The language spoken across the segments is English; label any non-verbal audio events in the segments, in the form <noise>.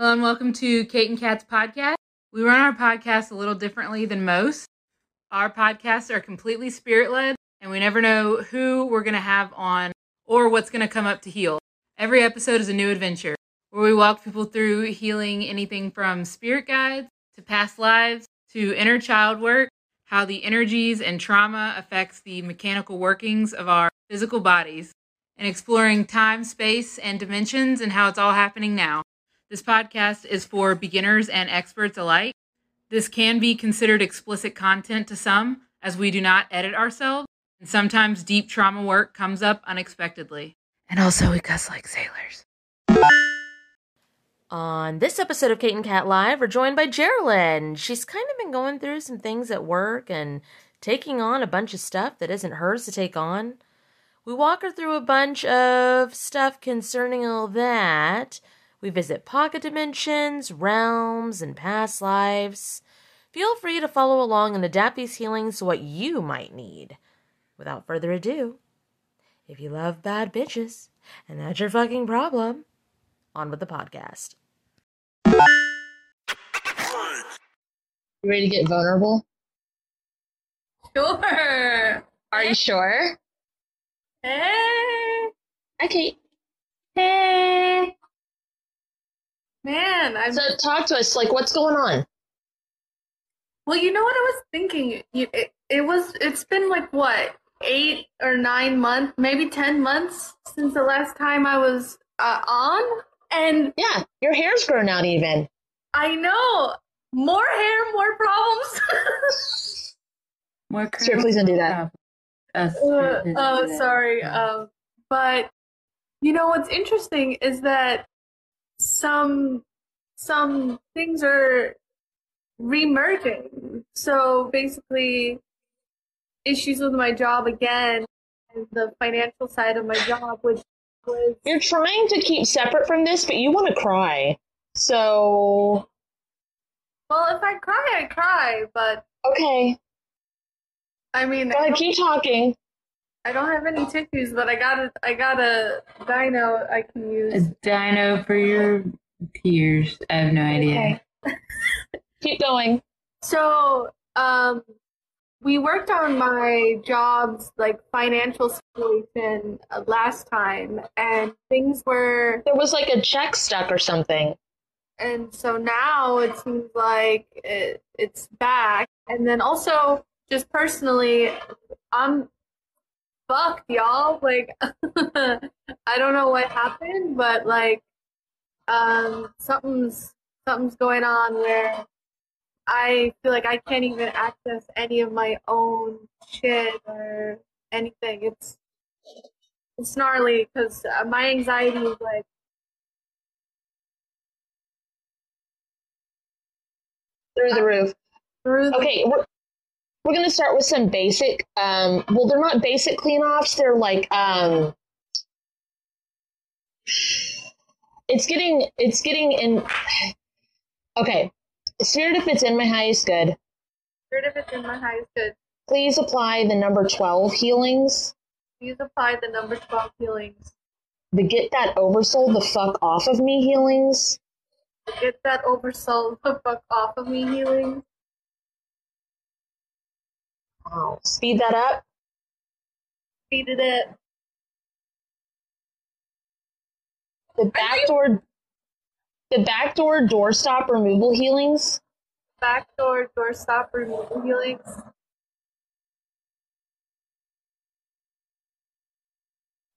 Hello and welcome to Kate and Kat's podcast. We run our podcast a little differently than most. Our podcasts are completely spirit led, and we never know who we're going to have on or what's going to come up to heal. Every episode is a new adventure where we walk people through healing anything from spirit guides to past lives to inner child work, how the energies and trauma affects the mechanical workings of our physical bodies, and exploring time, space, and dimensions and how it's all happening now. This podcast is for beginners and experts alike. This can be considered explicit content to some, as we do not edit ourselves, and sometimes deep trauma work comes up unexpectedly. And also, we cuss like sailors. On this episode of Kate and Kat Live, we're joined by Gerilyn. She's kind of been going through some things at work and taking on a bunch of stuff that isn't hers to take on. We walk her through a bunch of stuff concerning all that. We visit pocket dimensions, realms, and past lives. Feel free to follow along and adapt these healings to what you might need. Without further ado, if you love bad bitches, and that's your fucking problem, on with the podcast. You ready to get vulnerable? Sure. Are you sure? Hey. Okay. Hey. Man, I'm. So talk to us. Like, what's going on? well, you know what I was thinking. You, it, it was. It's been like what eight or nine months, maybe ten months since the last time I was uh, on, and Yeah, your hair's grown out even. I know more hair, more problems. <laughs> More Sir, please don't do that. Uh, oh, sorry. Um, but you know what's interesting is that some some things are remerging. So basically, issues with my job again, and the financial side of my job, which was You're trying to keep separate from this, but you want to cry. So, well, if I cry, I cry. But okay. I mean, Go I keep talking. I don't have any tissues, but I got a I got a dino I can use. A dino for your tears. I have no idea. Okay. <laughs> Keep going. So, um, we worked on my job's like financial situation uh, last time, and things were, There was like a check stuck or something. and so now it seems like it, it's back. And then also, just personally, I'm fucked, y'all. Like, <laughs> I don't know what happened, but like, um, something's something's going on where I feel like I can't even access any of my own shit or anything. It's it's gnarly because my anxiety is like Through the roof. through the Okay, we're, we're gonna start with some basic. Um, well, they're not basic clean-offs. They're like um, it's getting it's getting in. Okay, spirit if it's in my highest good. rid if it's in my highest good. Please apply the number twelve healings. Please apply the number twelve healings. The get that oversoul the fuck off of me healings. Get that oversoul the fuck off of me healing. Wow. Speed that up. Speeded it. up. The backdoor. The backdoor doorstop removal healings. Backdoor doorstop removal healings.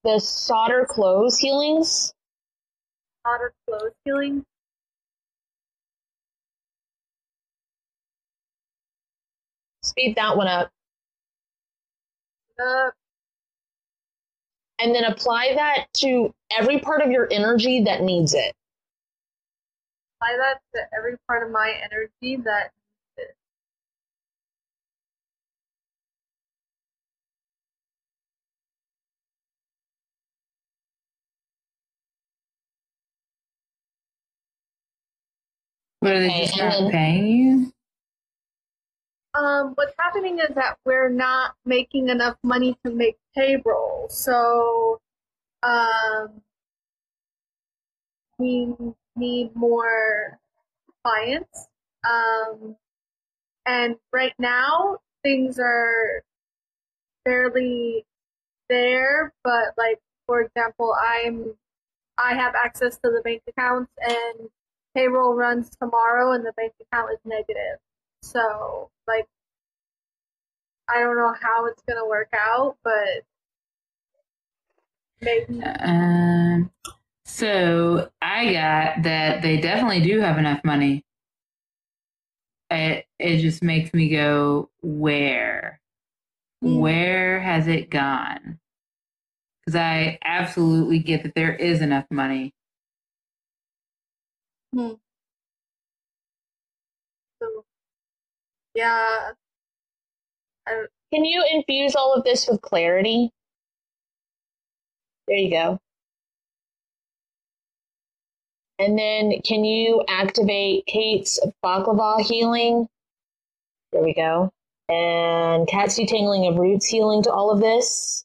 The solder close healings. Solder close healing. Speed that one up. Uh, and then apply that to every part of your energy that needs it. apply that to every part of my energy that needs it. What are they Okay, just not then- paying you? Um, what's happening is that we're not making enough money to make payroll. So, um, mean, need more clients. Um, and right now things are fairly there, but like for example, I'm I have access to the bank accounts and payroll runs tomorrow and the bank account is negative. So like I don't know how it's gonna work out, but maybe Um, so I got that they definitely do have enough money. It it just makes me go, where? Hmm. Where has it gone? Because I absolutely get that there is enough money. Hmm. so yeah. Can you infuse all of this with clarity? There you go. And then can you activate Kate's baklava healing? There we go. And Kat's detangling of roots healing to all of this.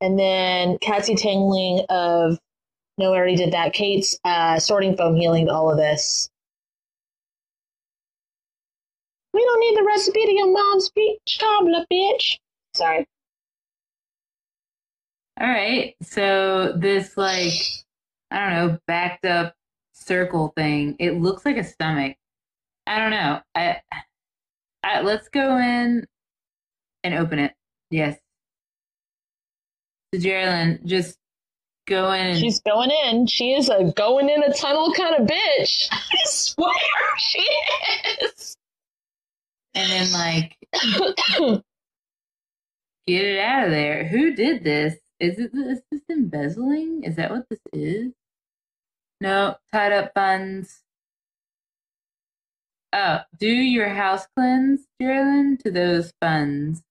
And then Kat's detangling of no, I already did that. Kate's uh, sorting foam healing to all of this. We don't need the recipe to your mom's peach cobbler, bitch. Sorry. All right. So this like I don't know, backed up circle thing. It looks like a stomach. I don't know. I, I let's go in and open it. Yes. So Gerilyn, just go in She's going in. She is a going in a tunnel kind of bitch. <laughs> I swear she is. And then like get it out of there. Who did this? Is it is this embezzling? Is that what this is? No, tied up funds. Oh, do your house cleanse, Gerilyn, to those funds.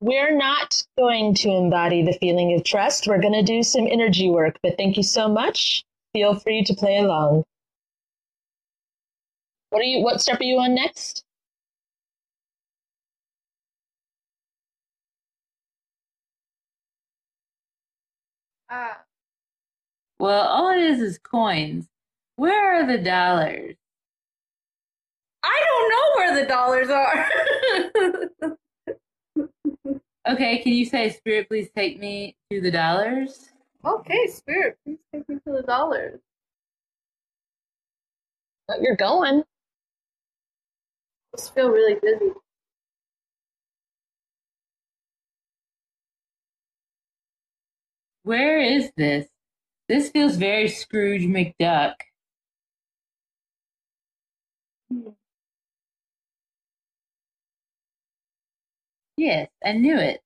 We're not going to embody the feeling of trust. We're going to do some energy work, but thank you so much. Feel free to play along. What are you what step are you on next? ah, Well, all it is is coins. Where are the dollars? I don't know where the dollars are. <laughs> Okay, can you say, Spirit, please take me to the dollars? okay, spirit, please take me to the dollars. You're going. I just feel really busy. Where is this? This feels very Scrooge McDuck. Yes, I knew it.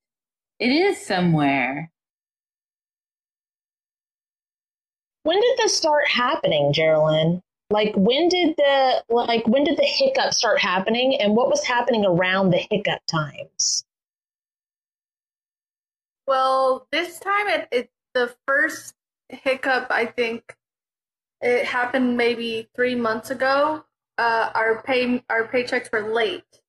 It is somewhere. When did this start happening, Gerilyn? Like when did the like when did the hiccup start happening and what was happening around the hiccup times? Well, this time it, it the first hiccup I think it happened maybe three months ago. Uh, our pay our paychecks were late,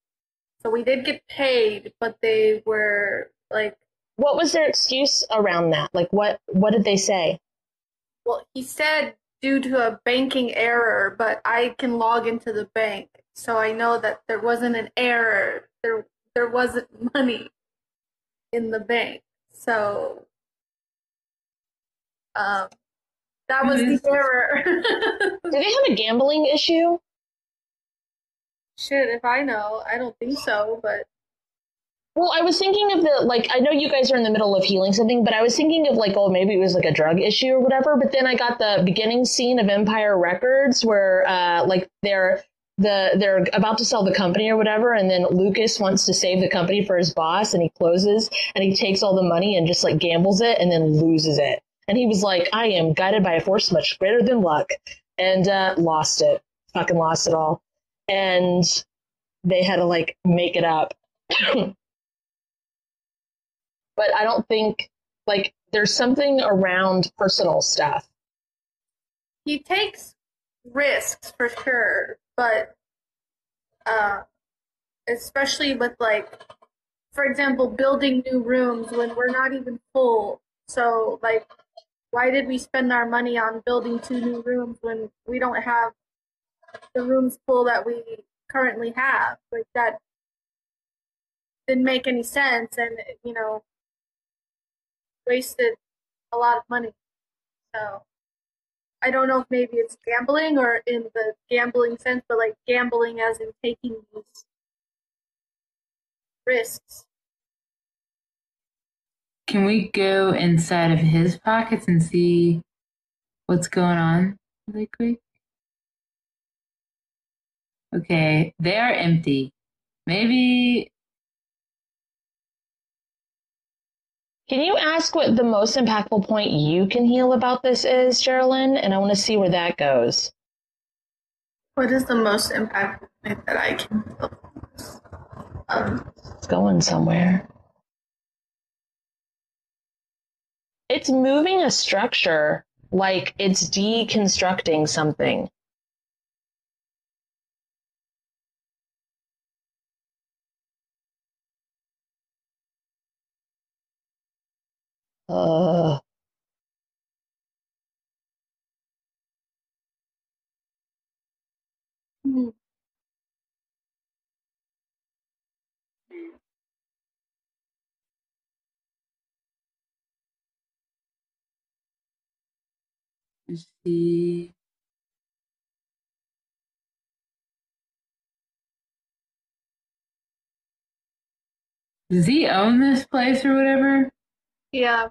so we did get paid, but they were like, What was their excuse around that? Like what what did they say? well, he said due to a banking error, but I can log into the bank, so I know that there wasn't an error. There there wasn't <laughs> money in the bank, so um, that was Who is the error. <laughs> <laughs> Do they have a gambling issue? Shit, if I know, I don't think so, but Well, I was thinking of the like I know you guys are in the middle of healing something, but I was thinking of like oh maybe it was like a drug issue or whatever. But then I got the beginning scene of Empire Records where uh like they're the they're about to sell the company or whatever, and then Lucas wants to save the company for his boss, and he closes and he takes all the money and just like gambles it and then loses it. And he was like, I am guided by a force much greater than luck, and uh, lost it, fucking lost it all, and they had to like make it up. <clears throat> but I don't think like there's something around personal stuff. he takes risks for sure, but uh, especially with like for example, building new rooms when we're not even full. So, like, why did we spend our money on building two new rooms when we don't have the rooms full that we currently have? Like, that didn't make any sense and, you know, wasted a lot of money. So, I don't know if maybe it's gambling or in the gambling sense, but like gambling as in taking these risks. Can we go inside of his pockets and see what's going on really quick? Okay, they are empty. Maybe Can you ask what the most impactful point you can heal about this is, Gerilyn? And I want to see where that goes. What is the most impactful thing that I can heal? Um, It's going somewhere. It's moving a structure like it's deconstructing something. Uh, see. Does he own this place or whatever? Yeah.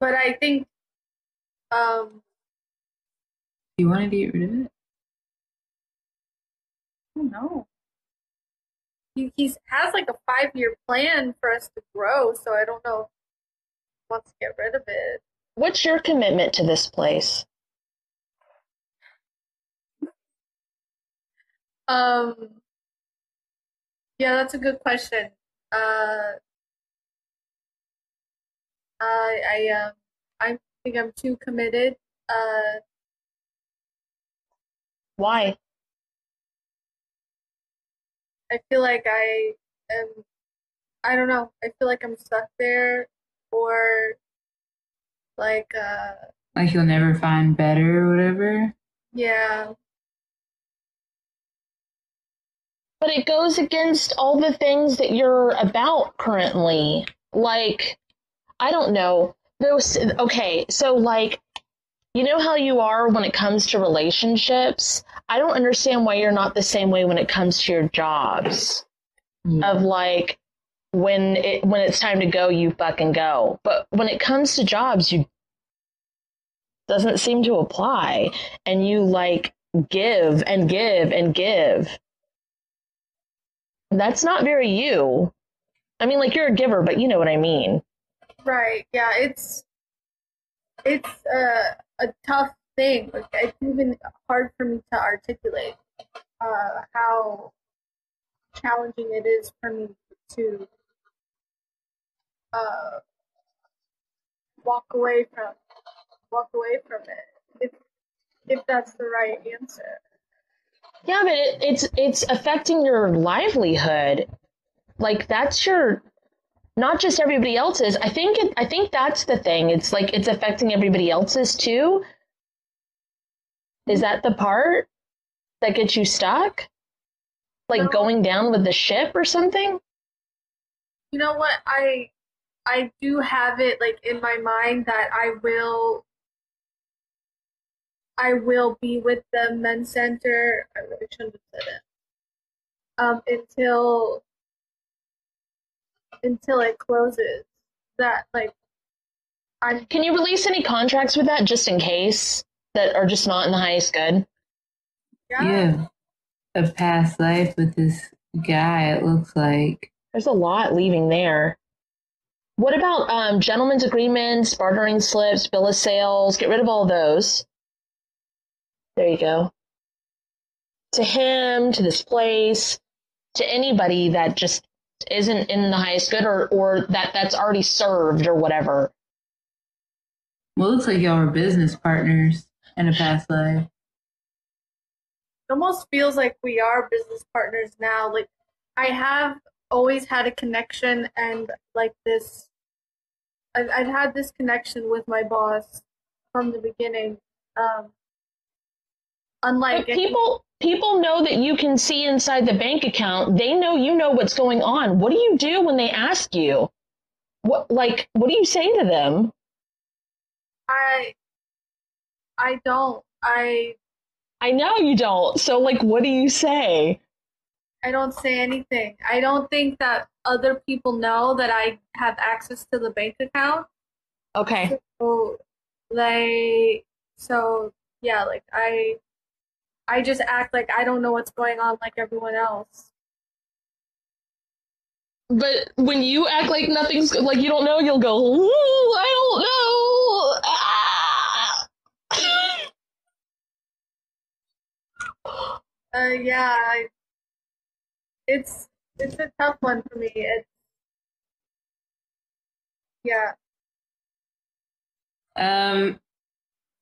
But I think um Do you want to get rid of it? I don't. He he's has like a five year plan for us to grow, so I don't know if he wants to get rid of it. what's your commitment to this place? Um yeah, that's a good question. Uh I I um I think I'm too committed. Uh Why? I feel like I am I don't know. I feel like I'm stuck there or like uh Like you'll never find better or whatever? yeah. But it goes against all the things that you're about currently. Like, I don't know. Those okay, so like you know how you are when it comes to relationships? I don't understand why you're not the same way when it comes to your jobs. Mm-hmm. Of like when it when it's time to go, you fucking go. But when it comes to jobs, you doesn't seem to apply and you like give and give and give. That's not very you. I mean, like you're a giver, but you know what I mean. Right. Yeah, it's it's uh, a tough thing. Like it's even hard for me to articulate uh, how challenging it is for me to uh, walk away from walk away from it. If if that's the right answer. Yeah, but it, it's it's affecting your livelihood. Like that's your not just everybody else's. I think it, I think that's the thing. It's like it's affecting everybody else's too. Is that the part that gets you stuck? Like going down with the ship or something? You know what? I I do have it like in my mind that I will I will be with the men's center. I really shouldn't have said it. Um, until until it closes. That like I'm Can you release any contracts with that just in case that are just not in the highest good? yeah. You have a past life with this guy, it looks like. There's a lot leaving there. What about um, gentlemen's agreements, bartering slips, bill of sales? Get rid of all those. There you go. To him, to this place, to anybody that just isn't in the highest good or, or that that's already served or whatever. Well, it looks like y'all were business partners in a past life. It almost feels like we are business partners now. Like I have always had a connection and like this. I've, I've had this connection with my boss from the beginning. Um, unlike But people people know that you can see inside the bank account. They know you know what's going on. What do you do when they ask you? What like what do you say to them? I, I don't. I I know you don't. So like what do you say? I don't say anything. I don't think that other people know that I have access to the bank account. Okay. So they so yeah, like I I just act like I don't know what's going on like everyone else. But when you act like nothing's like you don't know, you'll go, Ooh, I don't know. Ah. Uh yeah, I, it's it's a tough one for me. It's yeah. Um,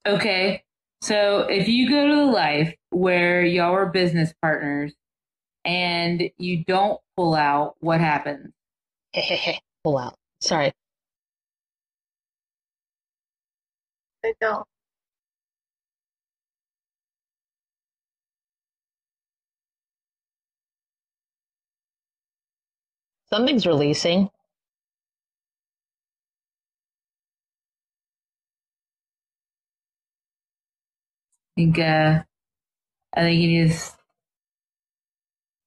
okay. So if you go to the life where y'all are business partners and you don't pull out, what happens? <laughs> Pull out. Sorry. I don't. Something's releasing. I think, uh, I think you just,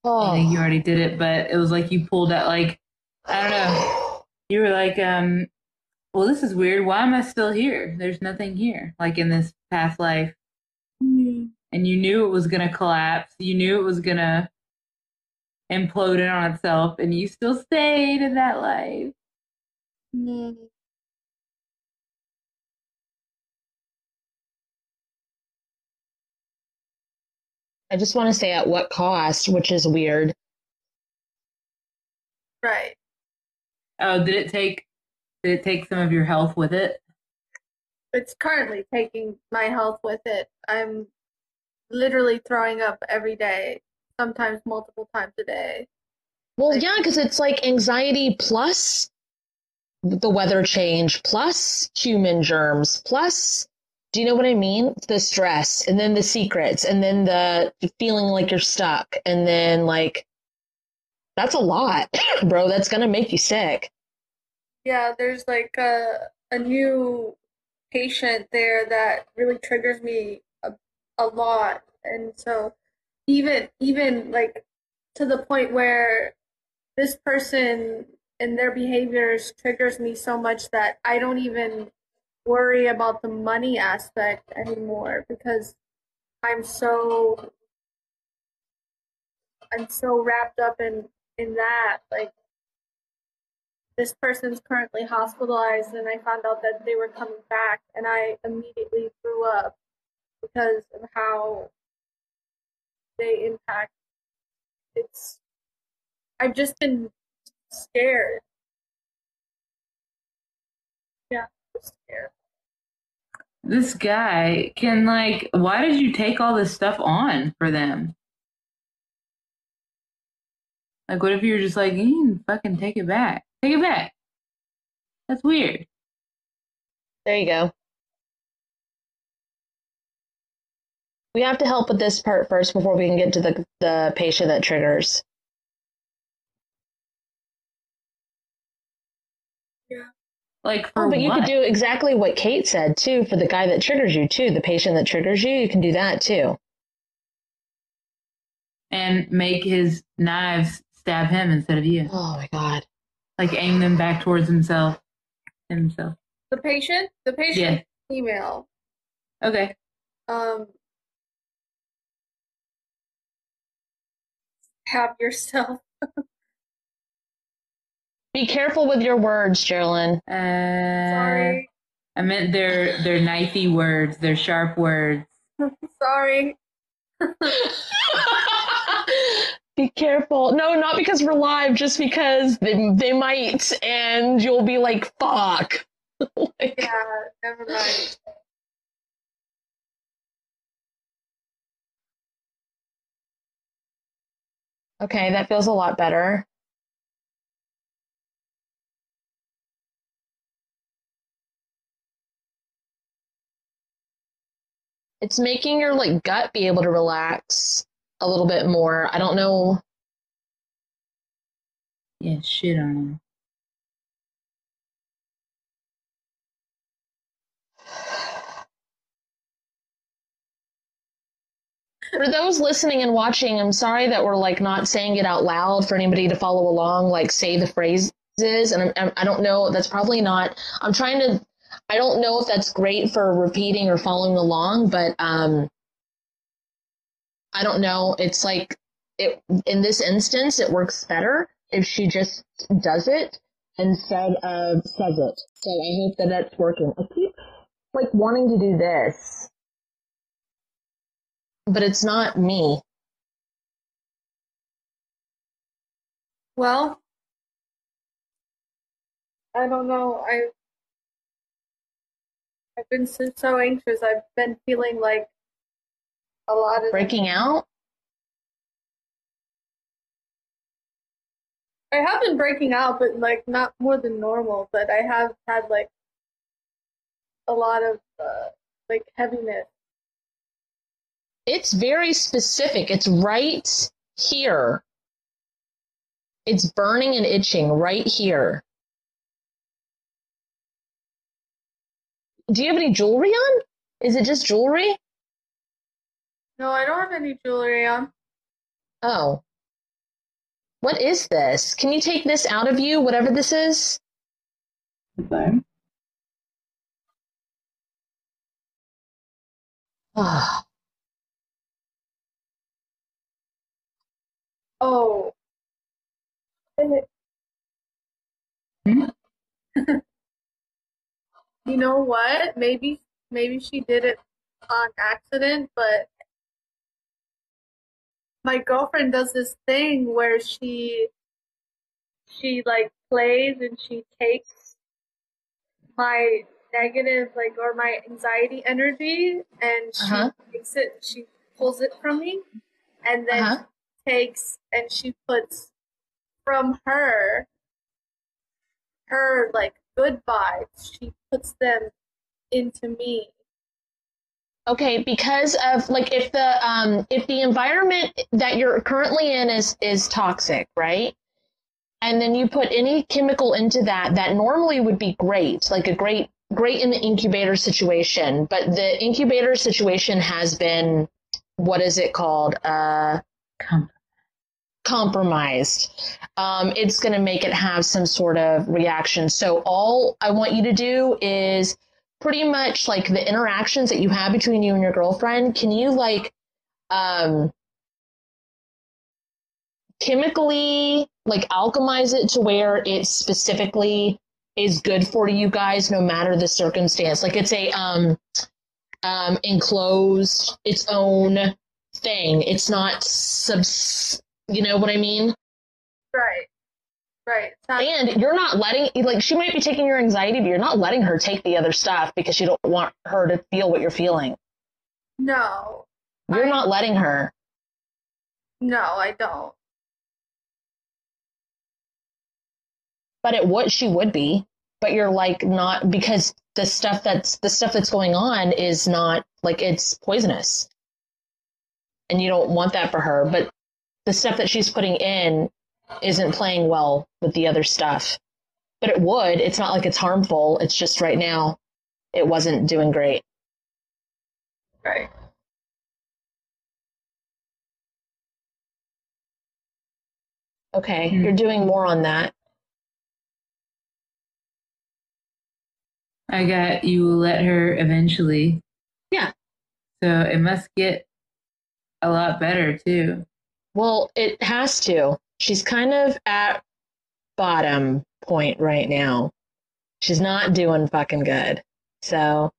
I think you already did it, but it was like you pulled out, like, I don't know. <sighs> You were like, um, well, this is weird. Why am I still here? There's nothing here, like in this past life. And you knew it was going to collapse. You knew it was going to implode in on itself, and you still stayed in that life. Mm. I just want to say at what cost, which is weird. Right. Oh, did it take? Did it take some of your health with it? It's currently taking my health with it. I'm literally throwing up every day, sometimes multiple times a day. Well, yeah, because it's like anxiety plus the weather change plus human germs plus do you know what I mean? The stress and then the secrets and then the feeling like you're stuck and then like that's a lot, <laughs> bro. That's gonna make you sick. Yeah, there's like a a new patient there that really triggers me a, a lot, and so even even like to the point where this person and their behaviors triggers me so much that I don't even worry about the money aspect anymore because I'm so I'm so wrapped up in in that like this person's currently hospitalized and I found out that they were coming back and I immediately threw up because of how they impact it's I've just been scared. Yeah, scared. This guy can like. Why did you take all this stuff on for them? Like, what if you were just like, you can fucking take it back? Take it back. That's weird. There you go. We have to help with this part first before we can get to the the patient that triggers. Like for Oh, but you what? could do exactly what Kate said too for the guy that triggers you too, the patient that triggers you. You can do that too. and make his knives stab him instead of you. Oh my god. Like aim them back towards himself. Himself. The patient, the patient Yeah. female. Okay. Um have yourself Be careful with your words, Gerilyn. Uh, sorry. I meant their their knifey words, their sharp words. <laughs> Sorry. <laughs> Be careful. No, not because we're live, just because they, they might, and you'll be like, fuck. <laughs> like, Yeah, never mind. Okay, that feels a lot better. It's making your like gut be able to relax a little bit more. I don't know. Yeah, shit on him. For those listening and watching, I'm sorry that we're like not saying it out loud for anybody to follow along, like say the phrases. And I'm, I'm, I don't know, that's probably not, I'm trying to, I don't know if that's great for repeating or following along, but um, I don't know. It's like, it, in this instance, it works better if she just does it instead of says it. So I hope that that's working. I keep like wanting to do this but it's not me. Well, I don't know. I I've been so, so anxious. I've been feeling like a lot of Breaking out? I have been breaking out, but like not more than normal. But I have had like a lot of uh, like heaviness. It's very specific. It's right here. It's burning and itching right here. Do you have any jewelry on? Is it just jewelry? No, I don't have any jewelry on. Oh. What is this? Can you take this out of you, whatever this is? Okay. Ah. Oh. Hmm? <laughs> you know what? Maybe maybe she did it on accident, but my girlfriend does this thing where she she like plays and she takes my negative like or my anxiety energy and she Uh-huh. takes it she pulls it from me and then Uh-huh. takes and she puts from her her like good vibes she puts them into me Okay, because of like if the um if the environment that you're currently in is is toxic, right? And then you put any chemical into that that normally would be great, like a great great in the incubator situation, but the incubator situation has been what is it called? Uh Come. Compromised. Um, it's going to make it have some sort of reaction. So all I want you to do is pretty much like the interactions that you have between you and your girlfriend. Can you like um, chemically like alchemize it to where it specifically is good for you guys, no matter the circumstance? Like it's a um, um, enclosed its own thing. It's not subs. You know what I mean? right right not- And you're not letting, like, she might be taking your anxiety, but you're not letting her take the other stuff because you don't want her to feel what you're feeling. no You're I- not letting her. no i don't But it would, she would be. But you're like not because the stuff that's the stuff that's going on is not like it's poisonous, and you don't want that for her. But the stuff that she's putting in isn't playing well with the other stuff. But it would. It's not like it's harmful. It's just right now, it wasn't doing great. right Okay, Hmm. you're doing more on that. I got you will let her eventually. Yeah. So it must get a lot better too. Well, it has to. She's kind of at bottom point right now. She's not doing fucking good. So, all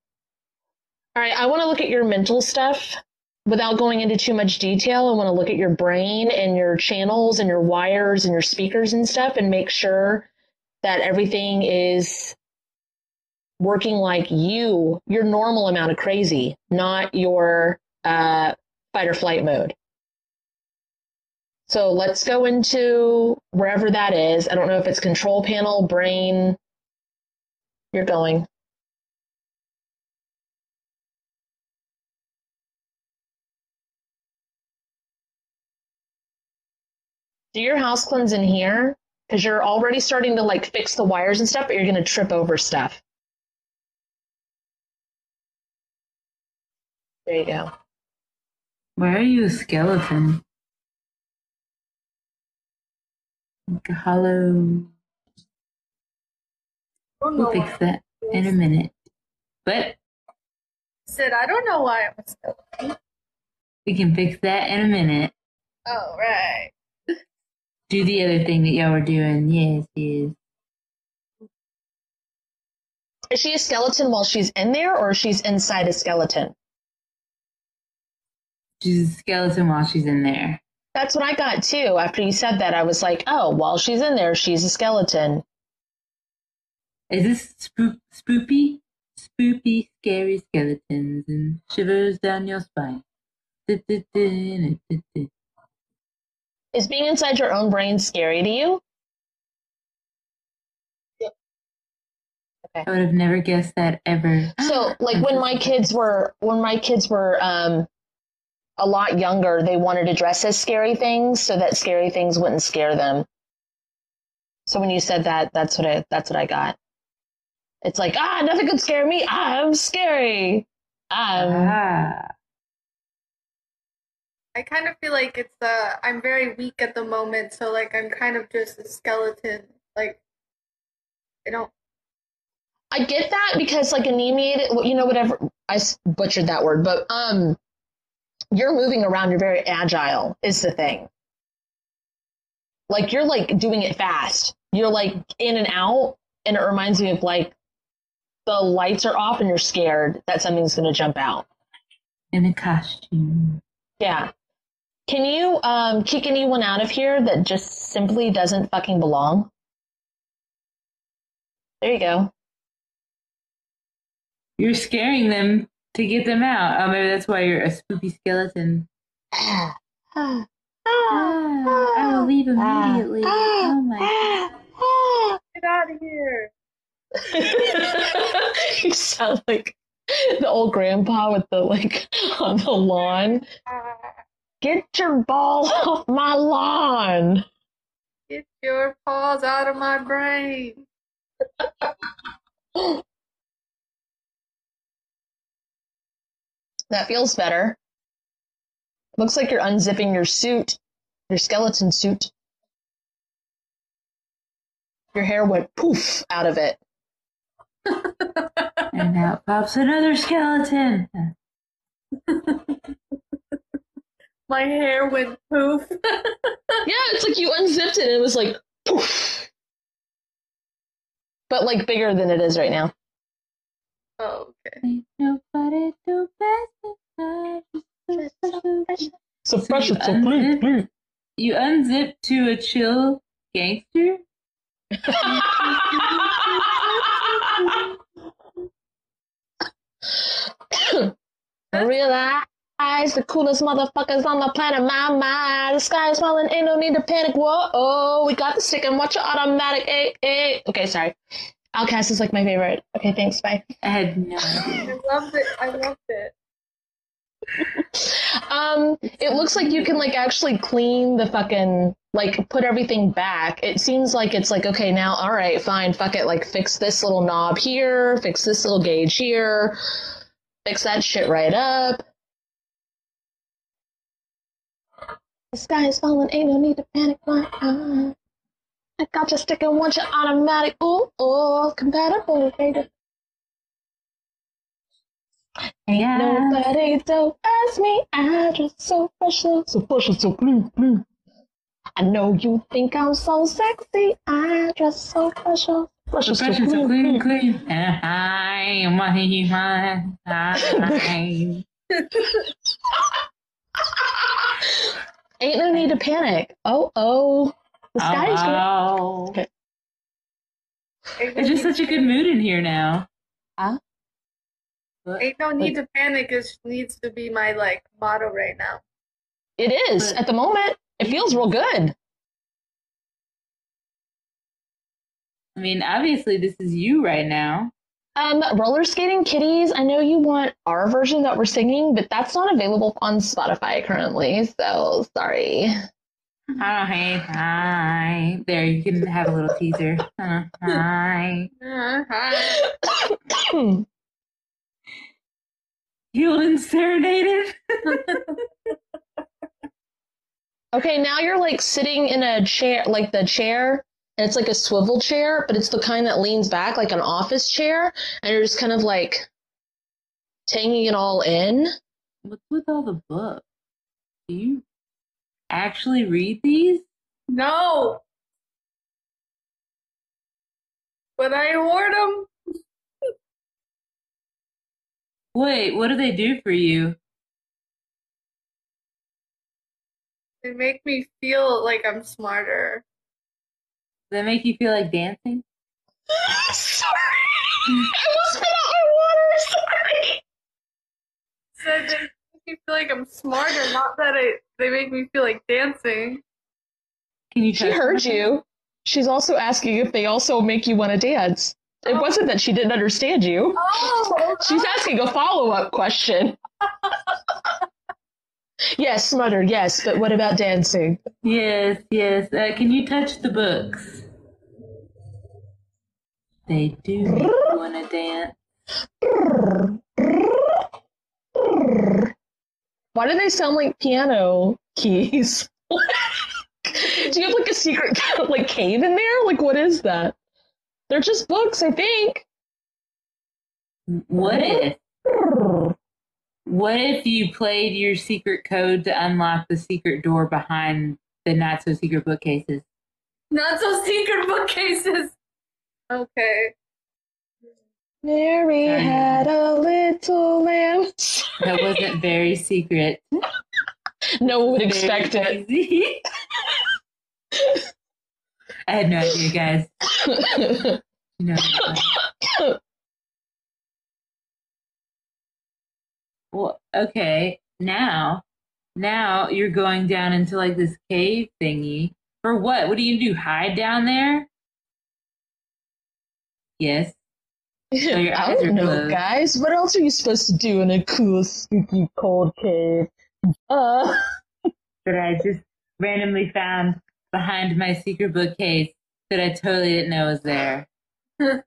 right, I want to look at your mental stuff without going into too much detail. I want to look at your brain and your channels and your wires and your speakers and stuff and make sure that everything is working like you, your normal amount of crazy, not your uh, fight or flight mode. So let's go into wherever that is. I don't know if it's control panel, brain. You're going. Do your house cleanse in here because you're already starting to like fix the wires and stuff, but you're going to trip over stuff. There you go. Why are you a skeleton? Like a hollow. We'll know fix that in a minute. But said I don't know why I'm a skeleton. we can fix that in a minute. Oh, right. Do the other thing that y'all were doing. Yes, yes. Is she a skeleton while she's in there, or she's inside a skeleton? She's a skeleton while she's in there. That's what I got too. After you said that, I was like, oh, while she's in there, she's a skeleton. Is this spook, spoopy? Spoopy, scary skeletons and shivers down your spine. Is being inside your own brain scary to you? Okay. I would have never guessed that ever. So, like when my kids were when my kids were um, a lot younger, they wanted to dress as scary things so that scary things wouldn't scare them. So when you said that, that's what I that's what I got. It's like ah, nothing could scare me. I'm scary. Um, Ah. I kind of feel like it's uh I'm very weak at the moment, so like I'm kind of just a skeleton. Like I don't I get that because like anemia, you know, whatever. I butchered that word, but um, you're moving around. You're very agile. Is the thing. Like you're like doing it fast. You're like in and out, and it reminds me of like the lights are off and you're scared that something's going to jump out. In a costume. Yeah. Can you um kick anyone out of here that just simply doesn't fucking belong? There you go. You're scaring them to get them out. Oh, maybe that's why you're a spooky skeleton. Ah, <sighs> ah, Ah, I will leave ah, immediately. ah, Oh my get out of here. <laughs> you sound like the old grandpa with the like on the lawn. Get your ball off my lawn. get your paws out of my brain. <laughs> That feels better. Looks like you're unzipping your suit, your skeleton suit. Your hair went poof out of it. And out pops another skeleton. My hair went poof. Yeah, it's like you unzipped it and it was like poof. But like bigger than it is right now. Oh, okay. Ain't nobody do best than I. So So fresh, you so clean, unzip- You unzip to a chill gangster? I <laughs> realize the coolest motherfuckers on the planet, my mind. The sky is falling, ain't no need to panic. Whoa, oh, we got the stick and watch your automatic. Hey, hey. Okay, sorry. OutKast is like my favorite. Okay, thanks. Bye. I had no. I loved it. I loved it. <laughs> Um, it looks like you can like actually clean the fucking like put everything back. It seems like it's like okay now, all right, fine, fuck it. Like fix this little knob here, fix this little gauge here, fix that shit right up. The sky is falling, ain't no need to panic. Uh, I got your stick and want your automatic. Ooh, ooh, compatible, baby. Ain't Yeah. nobody dope as me. I just so special, so special, so clean, clean. I know you think I'm so sexy. I dress so special. so fresh, So and so fresh and so clean, clean, clean. And I am what you. I Ain't no need to panic. Oh, oh. The sky is good. Oh, Okay. It's just such a good mood in here now. Huh? Ain't no need to panic. It needs to be my like motto right now. It is But- at the moment. It feels real good. I mean, obviously, this is you right now. Um, roller skating kitties. I know you want our version that we're singing, but that's not available on Spotify currently. So sorry. Oh, hey, hi. There, you can have a little teaser. Uh, hi. Healed and serenaded. okay, now you're like sitting in a chair, like the chair, and it's like a swivel chair, but it's the kind that leans back like an office chair, and you're just kind of like taking it all in. What's with all the books? Do you actually read these? No. But I hoard them. Wait, what do they do for you? They make me feel like I'm smarter. Do they make you feel like dancing? <laughs> Sorry. I almost spit out my water. Sorry. Said they make me feel like I'm smarter, not that I, they make me feel like dancing. Can you She heard you. She's also asking if they also make you want to dance. It Oh. wasn't that she didn't understand you. Oh, She's asking a follow up question. <laughs> yes, Smutter, yes, but what about dancing? Yes, yes. Uh, can you touch the books? They do make you want to dance. <laughs> <laughs> Why do they sound like piano keys? <laughs> do you have like a secret like cave in there? Like what is that? They're just books, I think. What if? What if you played your secret code to unlock the secret door behind the not so secret bookcases? not so secret bookcases. Okay. Mary had a little lamb. That wasn't very secret. No one would expect it. I had no idea, guys. No. idea. Well, okay. Now, now you're going down into like this cave thingy. For what? What do you do? Hide down there? Yes. Your I eyes are don't know, closed. guys. What else are you supposed to do in a cool, spooky, cold cave? Uh, <laughs> That I just randomly found behind my secret bookcase that I totally didn't know was there. <laughs>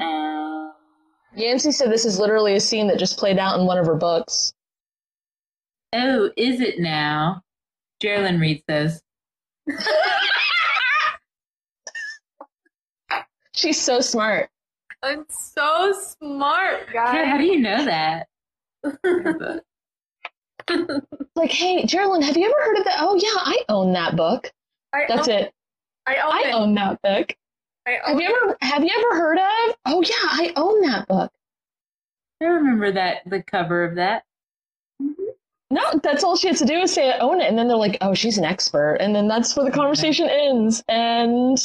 Uh, Yancy said this is literally a scene that just played out in one of her books. oh, is it now? Gerilyn reads those. <laughs> She's so smart. I'm so smart, Kat, how do you know that? <laughs> Like, hey, Gerilyn, have you ever heard of that? Oh, yeah, I own that book. I That's own, it. I own I it. own that book. I Have you ever have you ever heard of? Oh yeah, I own that book. I remember that the cover of that. Mm-hmm. No, that's all she has to do is say I own it, and then they're like, "Oh, she's an expert," and then that's where the conversation ends, and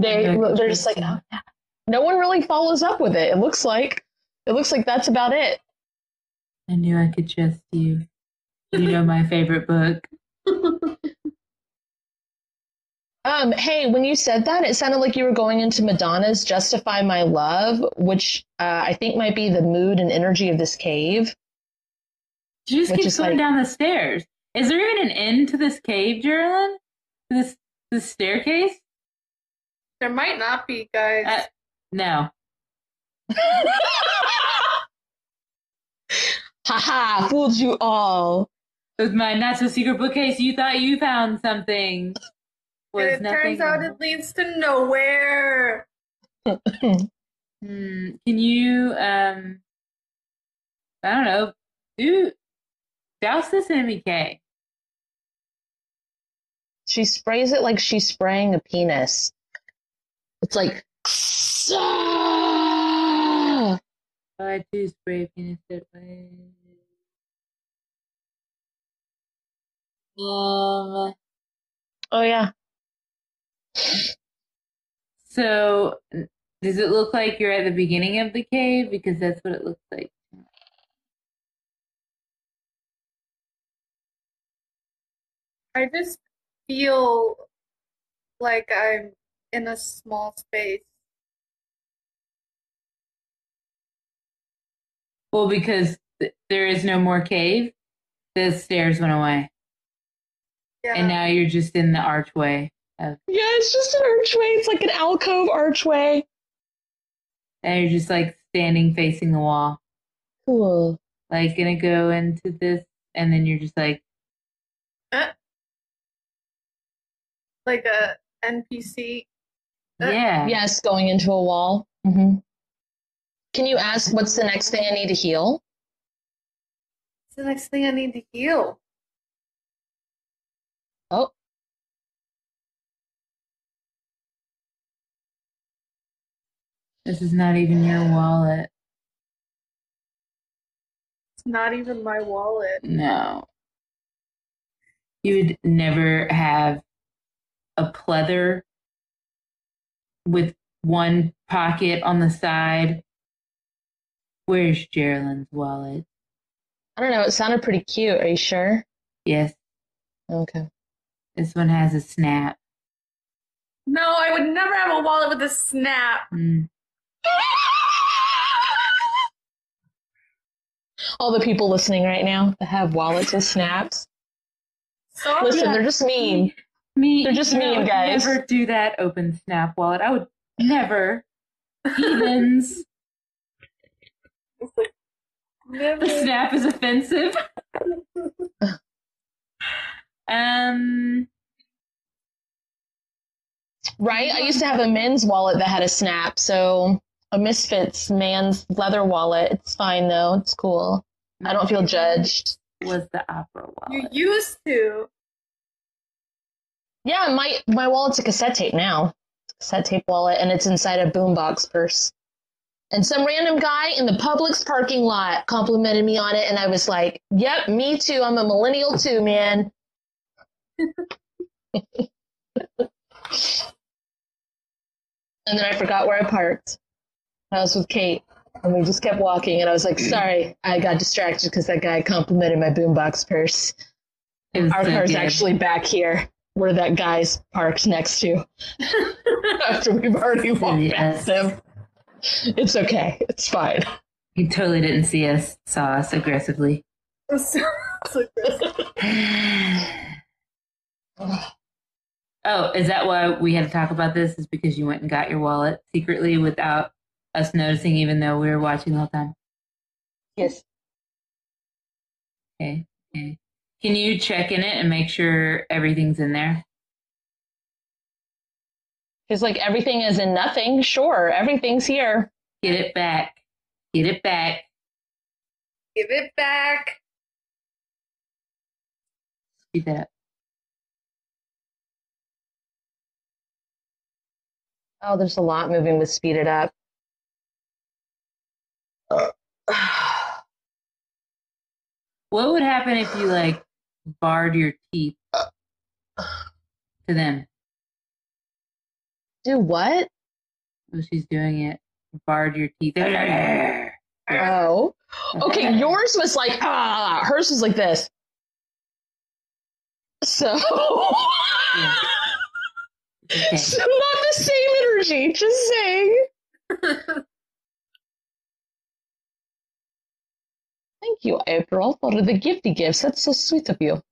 they they're just like, "Oh yeah." No one really follows up with it. It looks like it looks like that's about it. I knew I could trust you. You know my favorite book. <laughs> Um, hey, when you said that, it sounded like you were going into Madonna's "Justify My Love," which uh, I think might be the mood and energy of this cave. She just keeps going like- down the stairs. Is there even an end to this cave, Gerilyn? This this staircase? There might not be, guys. Uh, no. <laughs> Haha, fooled you all. With my not so secret bookcase, you thought you found something. Was it turns out it leads to nowhere. <laughs> Hmm. Can you um I don't know, do douse this in MEK. She sprays it like she's spraying a penis. It's like, "Sa-" Oh, I do spray penis that way. Um oh yeah. so does it look like you're at the beginning of the cave? Because that's what it looks like. I just feel like I'm in a small space. Well, because th- there is no more cave, the stairs went away. Yeah. And now you're just in the archway. Of, Yeah, it's just an archway. It's like an alcove archway. and you're just like standing facing the wall. Cool. Like, gonna go into this, and then you're just like, uh, like a NPC. Uh, yeah. Yes, going into a wall. hmm Can you ask what's the next thing I need to heal? It's the next thing I need to heal. Oh, This is not even your wallet. It's not even my wallet. No. You would never have a pleather with one pocket on the side. Where's Gerilyn's wallet? I don't know. It sounded pretty cute. Are you sure? Yes, Okay. this one has a snap. No, I would never have a wallet with a snap. Mm. All the people listening right now that have wallets with snaps. Sorry. Listen, they're just mean. Me, They're just I mean, guys. Never do that. Open Snap wallet. I would never. Heathens. <laughs> Never. the snap is offensive. <laughs> um. Right? I used to have a men's wallet that had a snap, so a Misfits man's leather wallet. It's fine though. It's cool. I don't feel judged. Was the opera wallet? You used to. Yeah, my my wallet's a cassette tape now. Cassette tape wallet, and it's inside a boombox purse. And some random guy in the Publix parking lot complimented me on it, and I was like, "Yep, me too. I'm a millennial too, man." <laughs> and then I forgot where I parked. I was with Kate, and we just kept walking, and I was like, "Sorry, I got distracted because that guy complimented my boombox purse." Our so car's good. actually back here where that guy's parked next to <laughs> after we've already walked Yes. past him. It's okay. It's fine. He totally didn't see us, saw us aggressively. <laughs> So- oh, is that why we had to talk about this? Is because you went and got your wallet secretly without us noticing, even though we were watching the whole time? Yes. Okay. Okay. Can you check in it and make sure everything's in there? He's like, everything is in nothing. Sure, everything's here. Get it back. Get it back. Give it back. Speed that up. Oh, there's a lot moving with speed it up. <sighs> What would happen if you like barred your teeth to them? Do what? Oh, she's doing it. Barred your teeth. Oh. Okay, yours was like, ah, hers was like this. So, Yeah. <laughs> Okay. so not the same energy, just saying. <laughs> Thank you, April, for the gifty gifts. That's so sweet of you.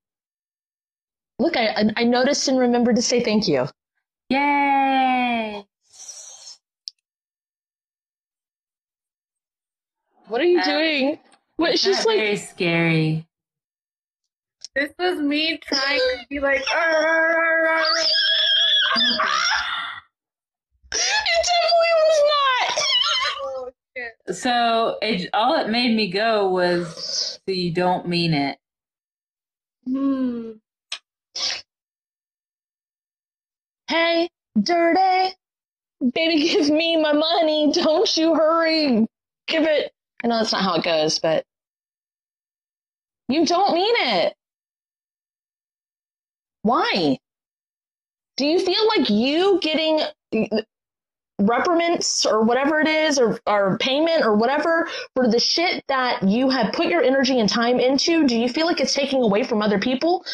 Look, I, I, I noticed and remembered to say thank you. Yay! What are you doing? What? It's She's like, very scary. This was me trying to be like, "Arr." it definitely was not. oh shit. So it all it made me go was you don't mean it. Hmm. Hey, dirty. Baby, give me my money. Don't you hurry. Give it. I know that's not how it goes, but you don't mean it. Why? Do you feel like you getting reprimands or whatever it is, or, or payment or whatever for the shit that you have put your energy and time into? Do you feel like it's taking away from other people?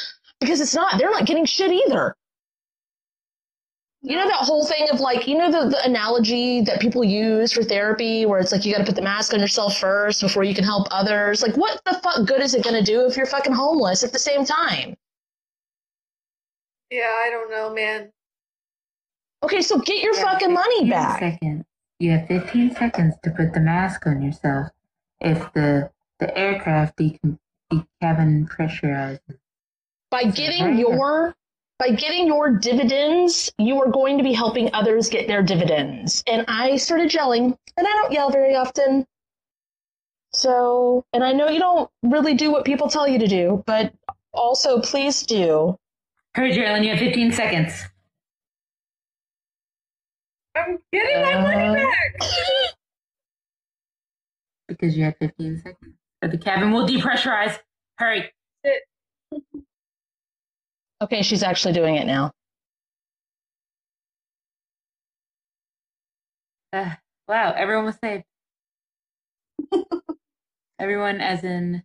because it's not. They're not getting shit either. You know that whole thing of like, you know the, the analogy that people use for therapy where it's like you got to put the mask on yourself first before you can help others. Like, what the fuck good is it going to do if you're fucking homeless at the same time? Yeah, I don't know, man. Okay, so get your fucking money back. Seconds. You have 15 seconds to put the mask on yourself if the the aircraft decom- cabin pressurizes. By getting your by getting your dividends, you are going to be helping others get their dividends. And I started yelling, and I don't yell very often. So, and I know you don't really do what people tell you to do, but also please do. Hurry, Gerilyn, you have 15 seconds. I'm getting my money Uh, back. <laughs> Because you have 15 seconds. Or the cabin will depressurize. Hurry. Okay, she's actually doing it now. Uh, wow, everyone was saved. <laughs> everyone, as in.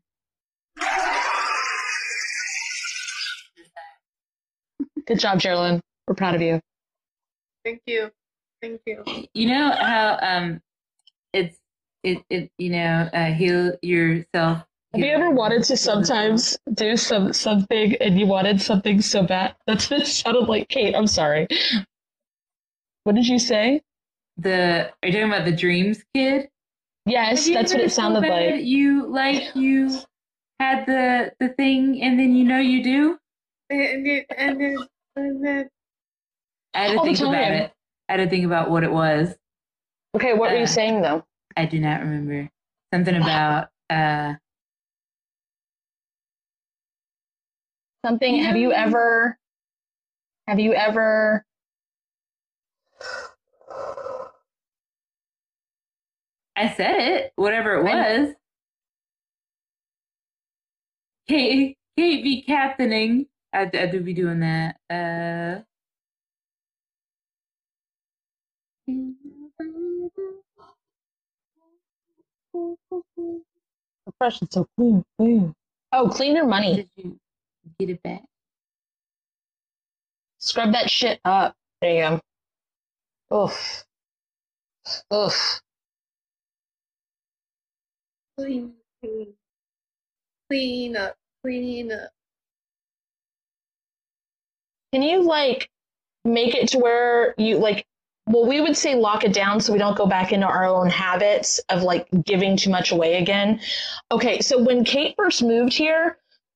Good job, Gerilyn. We're proud of you. Thank you. Thank you. You know how um, it's it it you know uh, heal yourself. Have you ever wanted to sometimes do some something and you wanted something so bad? That's what it sounded like. Kate, I'm sorry. What did you say? the are you talking about the dreams kid? Yes, that's what it sounded so like. You like you had the the thing and then you know you do. And it, and it, and it, I had to All the think about time. it. I had to think about what it was. Okay, what were Uh, you saying though? I do not remember. Something about uh Something. Have you ever? Have you ever? I said it, whatever it was. Kate, Kate be captaining. I, I do be doing that. Uh, The fresh is so clean, clean. Oh, clean your money. did you get it back? Scrub that shit up. There you go. Oof. Oof. clean, clean, clean up, clean up. Can you like make it to where you like well we would say lock it down so we don't go back into our own habits of like giving too much away again. Okay, so when Kate first moved here, <clears throat>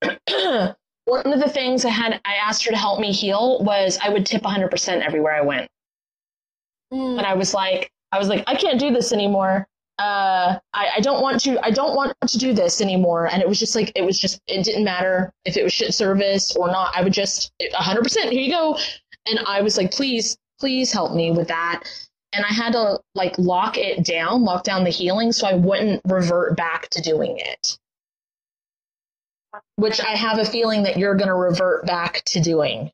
one of the things I had I asked her to help me heal was I would tip 100% everywhere I went. Mm. And I was like I was like I can't do this anymore. Uh I, I don't want to I don't want to do this anymore. And it was just like it was just it didn't matter if it was shit service or not. I would just 100% here you go. And I was like please please help me with that. And I had to like lock it down, lock down the healing so I wouldn't revert back to doing it. Which I have a feeling that you're going to revert back to doing.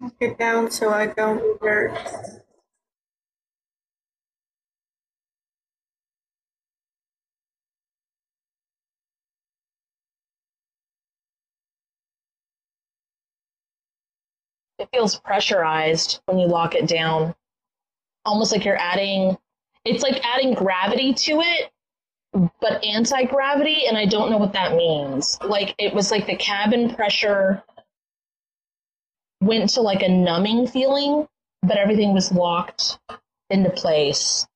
Lock it down so I don't revert. It feels pressurized when you lock it down. Almost like you're adding, it's like adding gravity to it, but anti gravity, and I don't know what that means. Like it was like the cabin pressure went to like a numbing feeling, but everything was locked into place.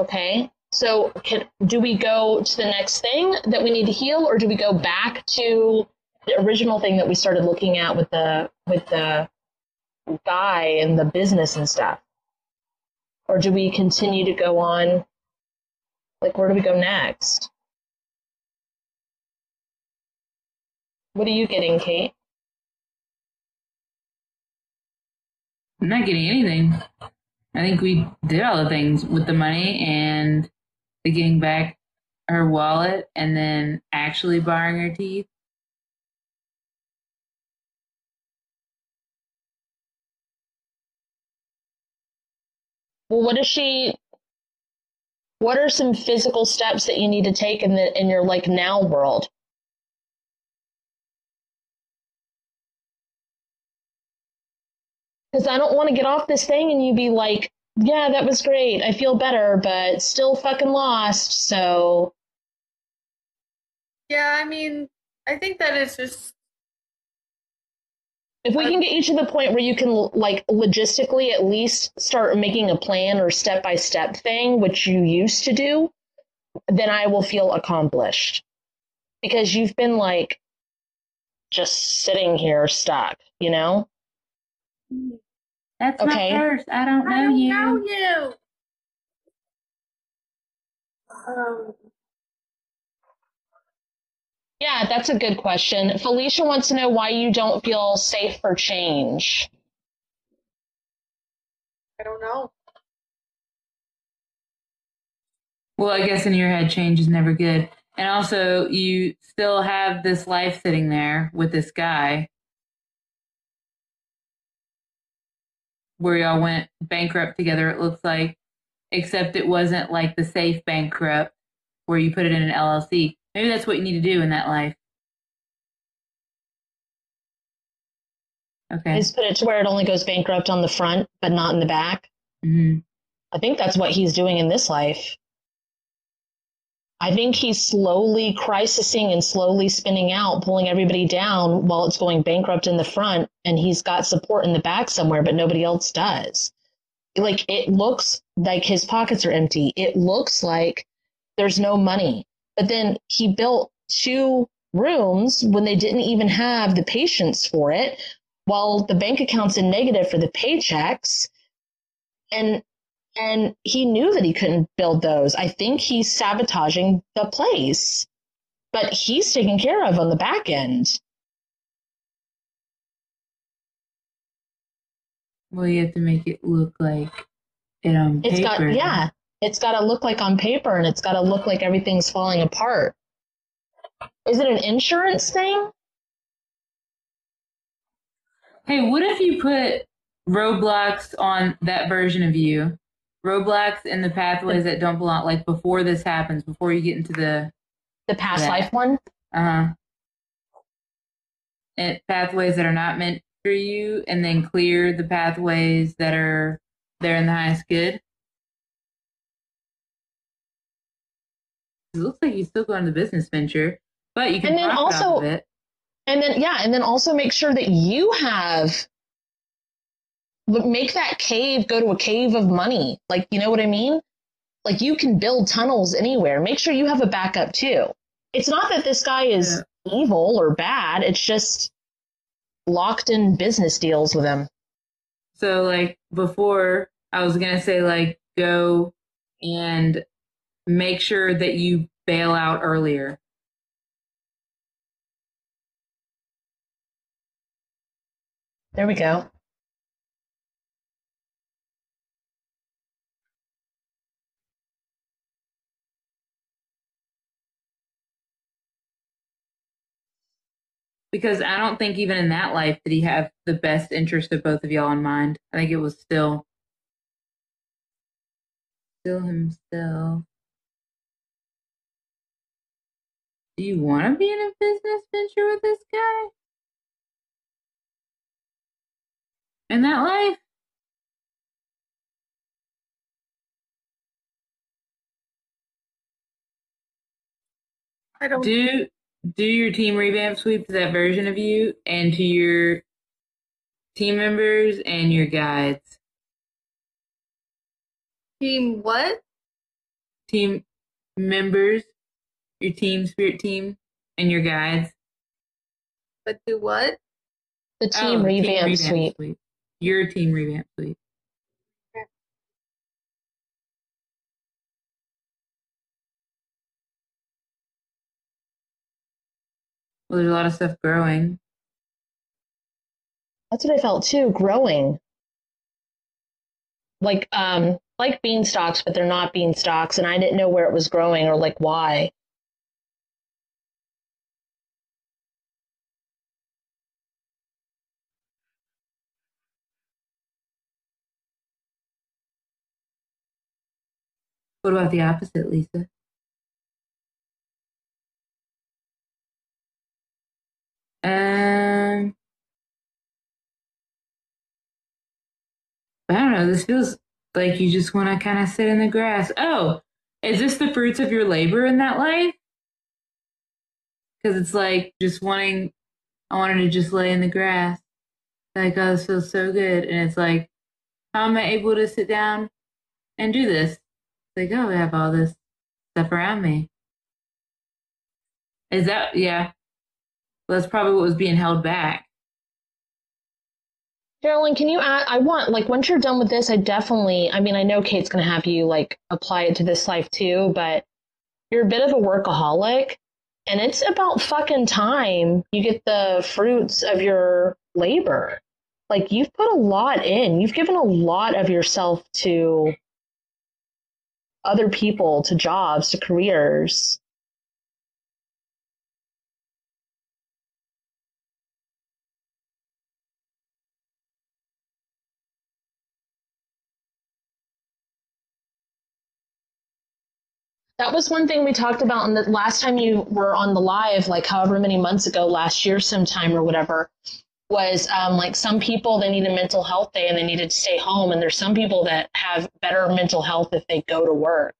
Okay. So can do we go to the next thing that we need to heal or do we go back to the original thing that we started looking at with the with the guy and the business and stuff? Or do we continue to go on like where do we go next? What are you getting, Kate? I'm not getting anything. I think we did all the things with the money and the getting back her wallet and then actually borrowing her teeth. Well, what is she? What are some physical steps that you need to take in the in your like now world? Because I don't want to get off this thing and you be like, yeah, that was great. I feel better, but still fucking lost. So Yeah, I mean, I think that it's just if we can get you to the point where you can like logistically at least start making a plan or step by step thing, which you used to do, then I will feel accomplished. Because you've been like just sitting here stuck, you know? That's Okay. my first. I don't know I don't you. know you. Um, Yeah, that's a good question. Felicia wants to know why you don't feel safe for change. I don't know. Well, I guess in your head, change is never good. And also, you still have this life sitting there with this guy where y'all went bankrupt together, it looks like, except it wasn't like the safe bankrupt where you put it in an LLC. Maybe that's what you need to do in that life. Okay. Is put it to where it only goes bankrupt on the front, but not in the back. hmm I think that's what he's doing in this life. I think he's slowly crisising and slowly spinning out, pulling everybody down while it's going bankrupt in the front, and he's got support in the back somewhere, but nobody else does. Like it looks like his pockets are empty. It looks like there's no money. But then he built two rooms when they didn't even have the patients for it, while the bank account's in negative for the paychecks. And and he knew that he couldn't build those. I think he's sabotaging the place, but he's taken care of on the back end. Well, you have to make it look like it on It's paper. got, yeah, it's got to look like on paper and it's got to look like everything's falling apart. Is it an insurance thing? Hey, what if you put roadblocks on that version of you? Roadblocks in the pathways that don't belong, like before this happens, before you get into the The past Yeah. life one? uh huh, and pathways that are not meant for you, and then clear the pathways that are there in the highest good. It looks like you still go on the business venture, but you can And then also-. And then, yeah, and then also make sure that you have, make that cave go to a cave of money. Like, you know what I mean? Like, you can build tunnels anywhere. Make sure you have a backup too. It's not that this guy is evil or bad, it's just locked in business deals with him. So like before, I was gonna say like go and make sure that you bail out earlier. There we go. Because I don't think even in that life did he have the best interest of both of y'all in mind. I think it was still still himself. Do you want to be in a business venture with this guy? In that life? I don't. do do your team revamp sweep to that version of you and to your team members and your guides Team what? team members your team spirit team and your guides But do what? The team Oh, revamp suite. your team revamp suite well there's a lot of stuff growing That's what I felt too, growing. Like um like beanstalks, but they're not beanstalks, and I didn't know where it was growing or like why. What about the opposite, Lisa? Um, I don't know. This feels like you just want to kind of sit in the grass. Oh, is this the fruits of your labor in that life? Because it's like just wanting, I wanted to just lay in the grass. Like, oh, this feels so good. And it's like, how am I able to sit down and do this? It's like, oh, I have all this stuff around me. Is that, yeah. Well, that's probably what was being held back. Gerilyn, can you add? I want, like, once you're done with this, I definitely, I mean, I know Kate's going to have you, like, apply it to this life too, but you're a bit of a workaholic, and it's about fucking time you get the fruits of your labor. Like, you've put a lot in, you've given a lot of yourself to other people, to jobs, to careers. That was one thing we talked about in the last time you were on the live, like however many months ago, last year sometime or whatever, was um, like some people they need a mental health day and they needed to stay home, and there's some people that have better mental health if they go to work.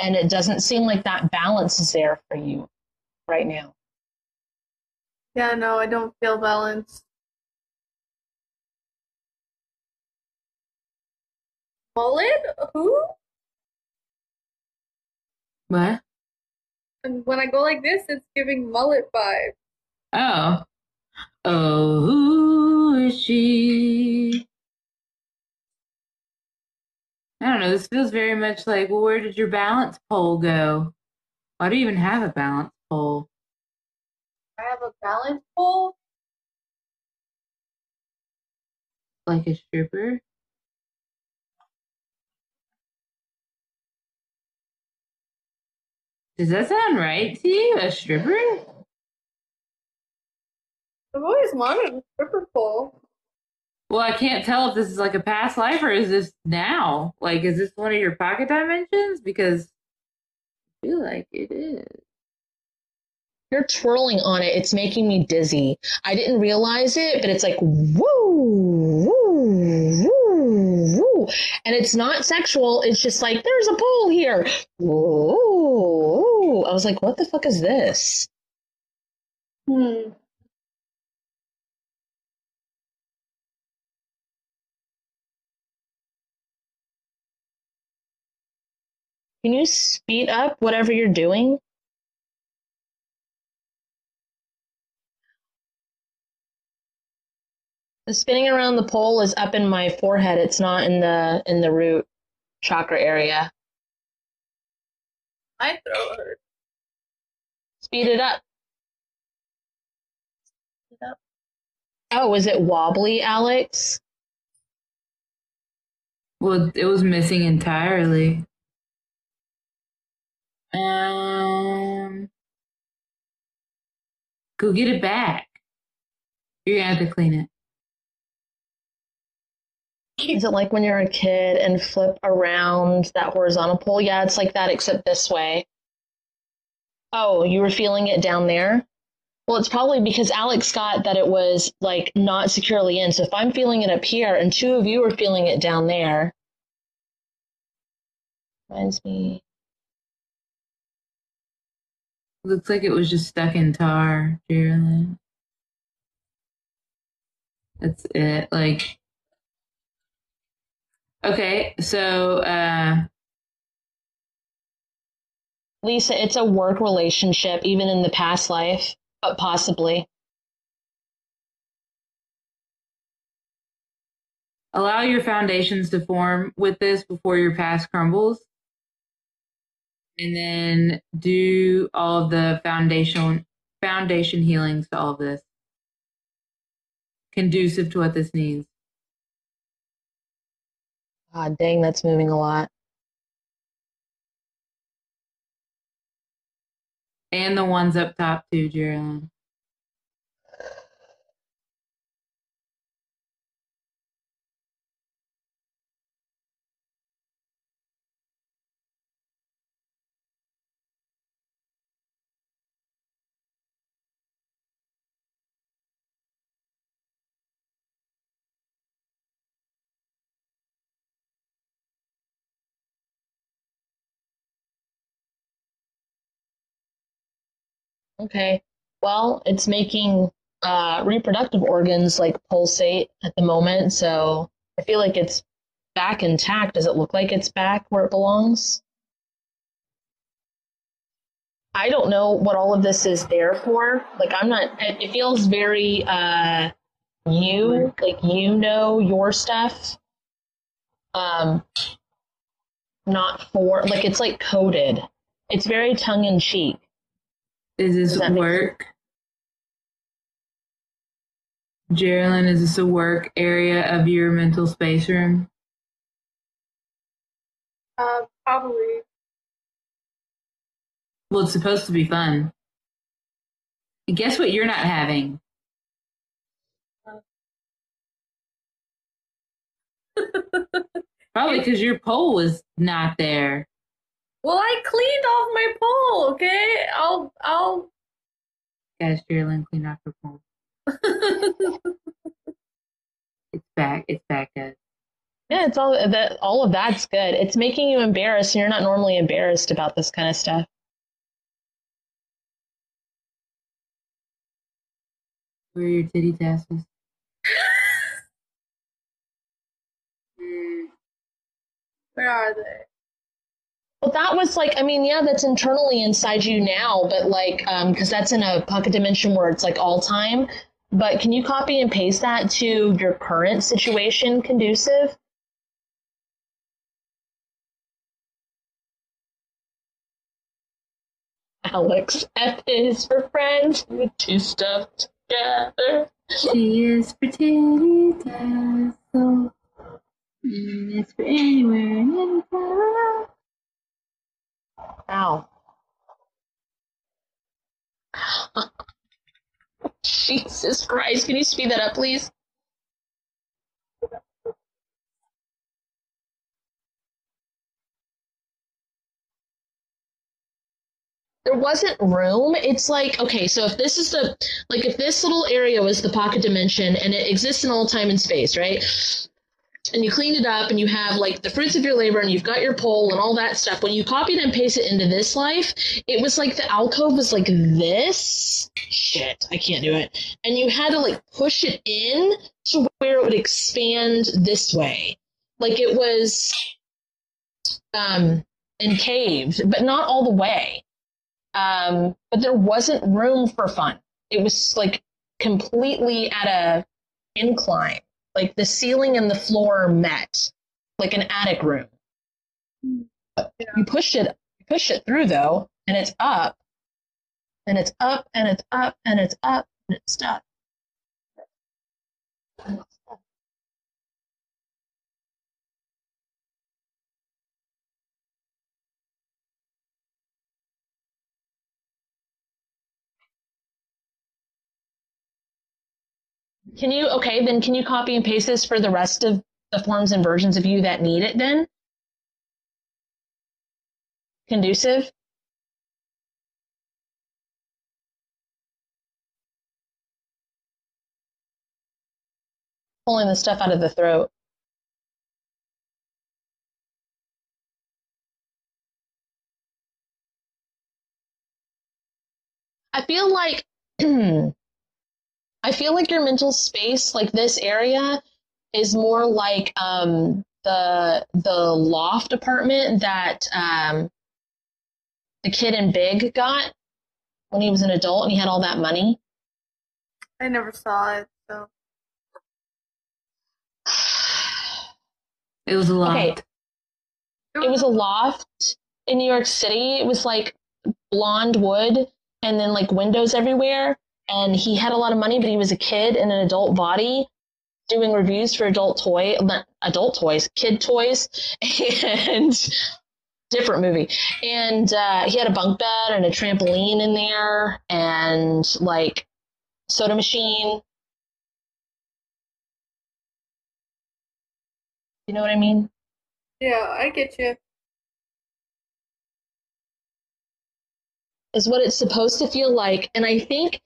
And it doesn't seem like that balance is there for you right now. Yeah, no, I don't feel balanced. Mullet? Who? What? And when I go like this, it's giving mullet vibe. Oh. Oh, who is she? I don't know. This feels very much like, well, where did your balance pole go? Why do you even have a balance pole? I have a balance pole. Like a stripper? Does that sound right to you? A stripper? I've always wanted a stripper pole. Well, I can't tell if this is like a past life or is this now? Like, is this one of your pocket dimensions? Because I feel like it is. You're twirling on it. It's making me dizzy. I didn't realize it, but it's like woo, woo, woo, woo. And it's not sexual. It's just like, there's a pole here. Woo. I was like, what the fuck is this? Hmm. Can you speed up whatever you're doing? The spinning around the pole is up in my forehead. It's not in the in the root chakra area. My throat hurts. Speed it up. Yep. Oh, is it wobbly, Alex? Well, it was missing entirely. Um, go get it back. You're gonna have to clean it. Is it like when you're a kid and flip around that horizontal pole? Yeah, it's like that, except this way. Oh, you were feeling it down there? Well, it's probably because Alex got that it was like not securely in. So if I'm feeling it up here and two of you are feeling it down there, reminds me. Looks like it was just stuck in tar. That's it. Like, okay, so uh, Lisa, it's a work relationship, even in the past life, but possibly. allow your foundations to form with this before your past crumbles. And then do all of the foundation foundation healings to all of this. Conducive to what this needs. God dang, that's moving a lot. And the ones up top too, Gerilyn. Okay. Well, it's making uh, reproductive organs like pulsate at the moment, so I feel like it's back intact. Does it look like it's back where it belongs? I don't know what all of this is there for. Like, I'm not, it, it feels very, uh, you, like, you know your stuff. Um, not for, like, it's like coded. It's very tongue in cheek. Is this Does that make work? Gerilyn, is this a work area of your mental space room? Uh, probably. Well, it's supposed to be fun. And guess what you're not having? <laughs> Probably because your pole was not there. Well, I cleaned off my pole. Okay, I'll I'll. Guys, Gerilyn cleaned off her pole. <laughs> It's back. It's back, guys. Yeah, it's all that. All of that's good. It's making you embarrassed, and you're not normally embarrassed about this kind of stuff. Where are your titty tassels? Hmm. <laughs> Where are they? Well, that was like, I mean, yeah, that's internally inside you now, but like, um, because that's in a pocket dimension where it's like all time. But can you copy and paste that to your current situation, conducive? Alex, F is for friends with two stuff together. She is tassel. And it's for anywhere and anytime. Ow. <laughs> Jesus Christ, can you speed that up, please? There wasn't room. It's like, okay, so if this is the, like, if this little area was the pocket dimension and it exists in all time and space, right? And you cleaned it up and you have like the fruits of your labor and you've got your pole and all that stuff when you copied and pasted it into this life it was like the alcove was like this. Shit i can't do it. And you had to like push it in to where it would expand this way. Like it was um encaved but not all the way. Um but there wasn't room for fun. It was like completely at a incline like the ceiling and the floor met, like an attic room. You push it, you push it through though, and it's up, and it's up, and it's up, and it's up, and it's stuck. Can you, okay, then can you copy and paste this for the rest of the forms and versions of you that need it then? Conducive? Pulling the stuff out of the throat. I feel like <clears throat> I feel like your mental space, like this area, is more like um, the the loft apartment that um, the kid in Big got when he was an adult and he had all that money. I never saw it, so. It was a loft. Okay, it was a loft in New York City. It was like blonde wood and then like windows everywhere. And he had a lot of money, but he was a kid in an adult body doing reviews for adult toy, not adult toys, kid toys, <laughs> and different movie. And uh, he had a bunk bed and a trampoline in there, and like soda machine. You know what I mean? Yeah, I get you. is what it's supposed to feel like. And I think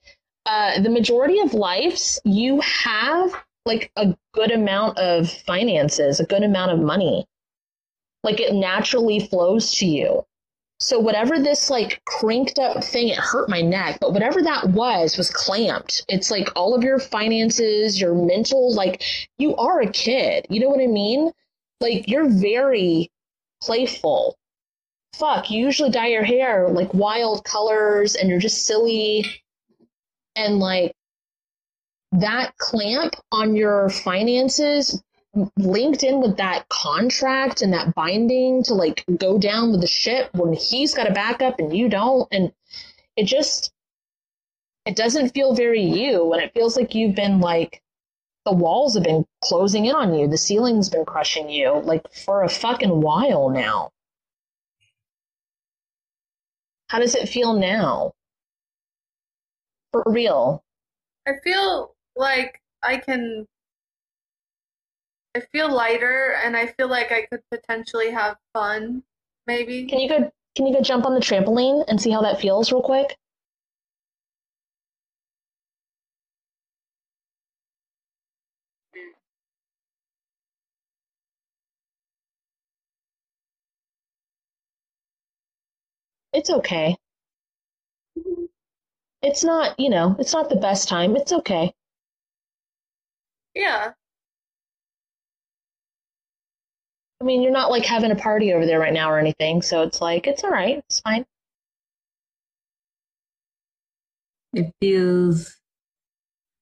uh, the majority of lives, you have like a good amount of finances, a good amount of money. Like it naturally flows to you. So whatever this like cranked up thing, it hurt my neck, but whatever that was was clamped. It's like all of your finances, your mental, like you are a kid. You know what I mean? Like you're very playful. Fuck, you usually dye your hair like wild colors and you're just silly. And like that clamp on your finances linked in with that contract and that binding to like go down with the ship when he's got a backup and you don't. And it just it doesn't feel very you. And it feels like you've been like the walls have been closing in on you. The ceiling's been crushing you like for a fucking while now. How does it feel now for real I feel like I can. I feel lighter, and I feel like I could potentially have fun. Maybe. Can you go? Can you go jump on the trampoline and see how that feels, real quick? It's okay. It's not, you know, it's not the best time. It's okay. Yeah. I mean, you're not like having a party over there right now or anything, so it's like, it's all right. It's fine. It feels.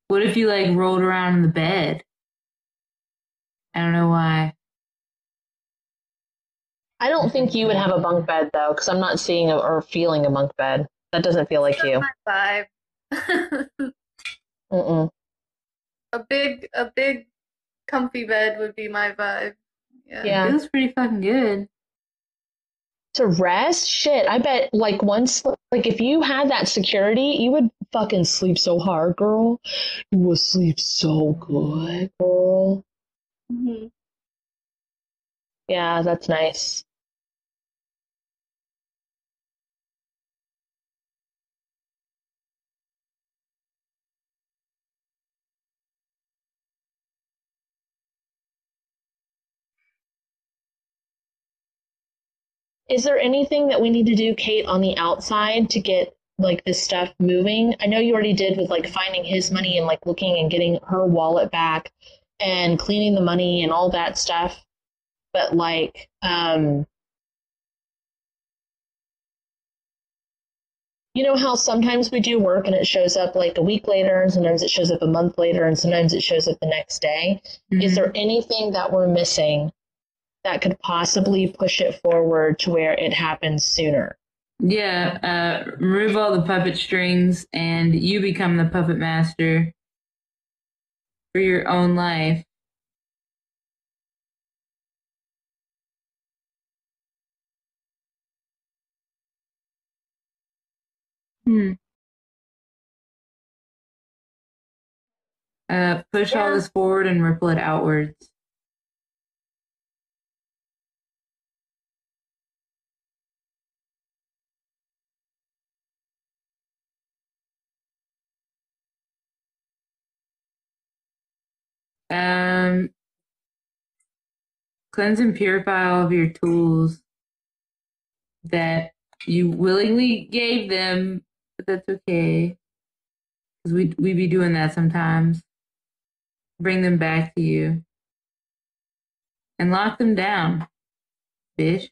What if you like rolled around in the bed? I don't know why. I don't think you would have a bunk bed though, because I'm not seeing a, or feeling a bunk bed. That doesn't feel like you. My vibe. <laughs> Mm-mm. a big, a big, comfy bed would be my vibe. Yeah. Yeah. It feels pretty fucking good. To rest, shit. I bet like once, like if you had that security, you would fucking sleep so hard, girl. You would sleep so good, girl. Mhm. Yeah, that's nice. Is there anything that we need to do, Kate, on the outside to get like this stuff moving? I know you already did with like finding his money and like looking and getting her wallet back and cleaning the money and all that stuff. But like, um, you know how sometimes we do work and it shows up like a week later, and sometimes it shows up a month later, and sometimes it shows up the next day. Is Mhm. there anything that we're missing that could possibly push it forward to where it happens sooner? Yeah, uh, remove all the puppet strings and you become the puppet master for your own life. Hmm. Uh, push all this forward and ripple it outwards. Um, cleanse and purify all of your tools that you willingly gave them, but that's okay. Because we we be doing that sometimes. Bring them back to you and lock them down, bitch.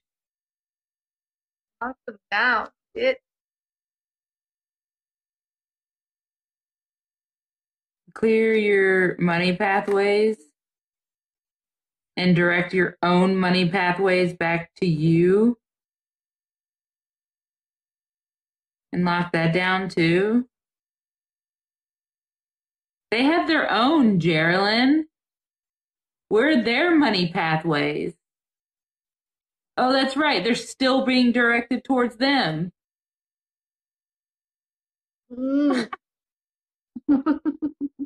Knock them down. It. Clear your money pathways and direct your own money pathways back to you. And lock that down too. They have their own, Gerilyn. Where are their money pathways? Oh, that's right. They're still being directed towards them. Mm. <laughs>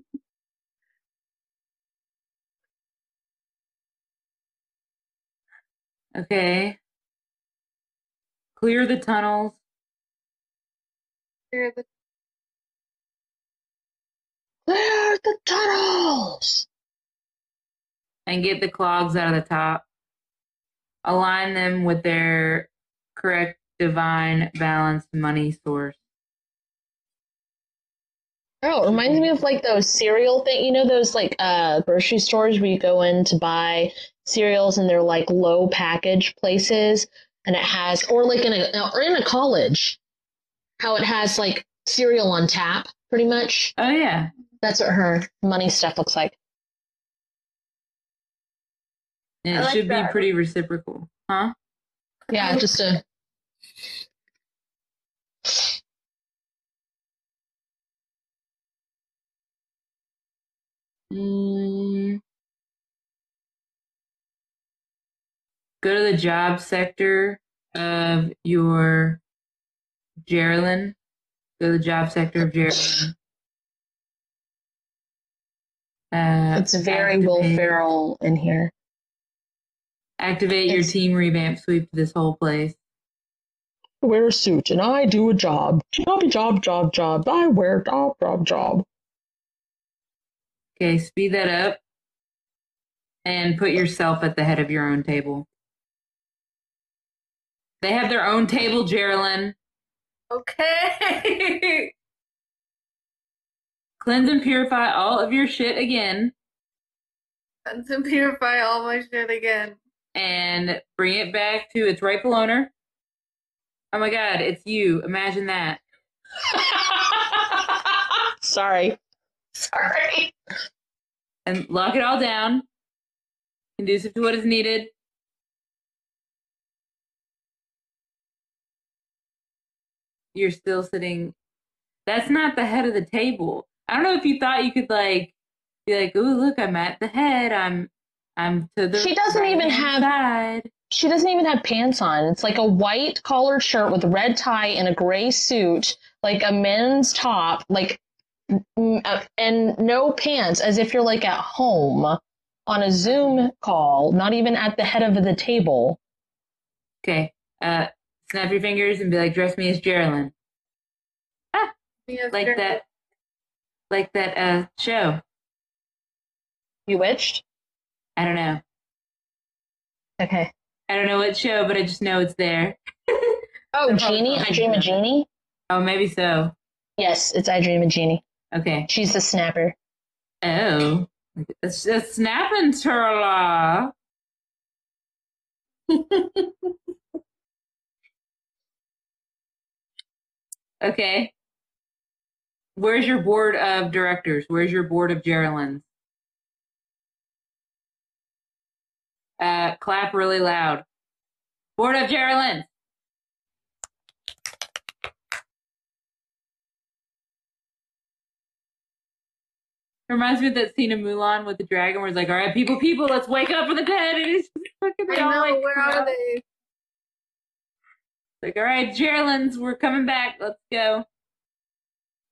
Okay. Clear the tunnels. Clear the- Clear the tunnels! and get the clogs out of the top. Align them with their correct divine balanced money source. Oh, it reminds me of like those cereal thing. You know those like uh grocery stores where you go in to buy cereals and they're like low package places, and it has or like in a or in a college, how it has like cereal on tap, pretty much. Oh yeah. That's what her money stuff looks like. And it like should that. be pretty reciprocal. Huh? Yeah, just a Mm. Go to the job sector of your Gerilyn. Go to the job sector of Gerilyn. Uh, it's very Will activate- Ferrell in here. Activate your team revamp sweep this whole place. Wear a suit and I do a job. Jobby job, job, job. I wear job, job, job. Okay, speed that up and put yourself at the head of your own table. They have their own table, Gerilyn. Okay. <laughs> Cleanse and purify all of your shit again Cleanse and purify all my shit again. and bring it back to its rightful owner. Oh my god, it's you. Imagine that. <laughs> Sorry. Sorry. And lock it all down. Conducive to what is needed. You're still sitting. That's not the head of the table. I don't know if you thought you could like be like, "Oh, look, I'm at the head. I'm, I'm to the." She doesn't even right-hand have- side." She doesn't even have pants on. It's like a white collared shirt with a red tie and a gray suit, like a men's top, like, mm, uh, and no pants, as if you're like at home on a Zoom call, not even at the head of the table. Okay. Uh, snap your fingers and be like, "Dress me as Gerilyn." Yes, like sure. that like that uh show Bewitched? i don't know Okay. i don't know what show but i just know it's there <laughs> Oh, They're Genie? I Dream of Jeannie? oh maybe so Yes, it's I Dream of Jeannie. okay She's the snapper. oh it's a snapping turtle <laughs> okay. Where's your board of directors? Where's your board of geraldines? Uh clap really loud. Board of geraldines. Reminds me of that scene in Mulan with the dragon where it's like, all right, people, people, let's wake up from the dead. <laughs> And it's fucking I know, like, where are they? Like, all right, Geraldines, we're coming back. Let's go.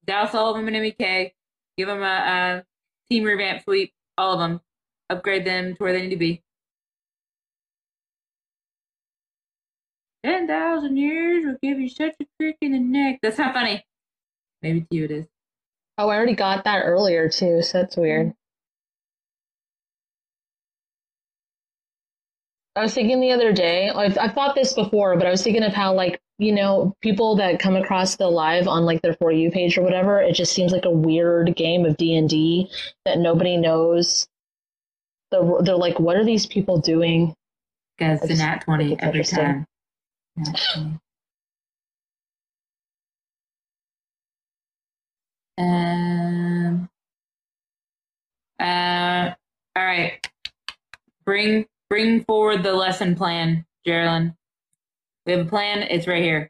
Douse all of them in MEK. Give them a, a team revamp sweep. All of them. Upgrade them to where they need to be. 10,000 years will give you such a crick in the neck. That's not funny. Maybe to you it is. Oh, I already got that earlier too, so that's weird. I was thinking the other day, I've, I've thought this before, but I was thinking of how, like, you know, people that come across the live on like their For You page or whatever, it just seems like a weird game of D&D that nobody knows. They're, they're like, what are these people doing? Because a nat 20 think every time. Um, uh, all right. Bring bring forward the lesson plan, Gerilyn. We have a plan. It's right here.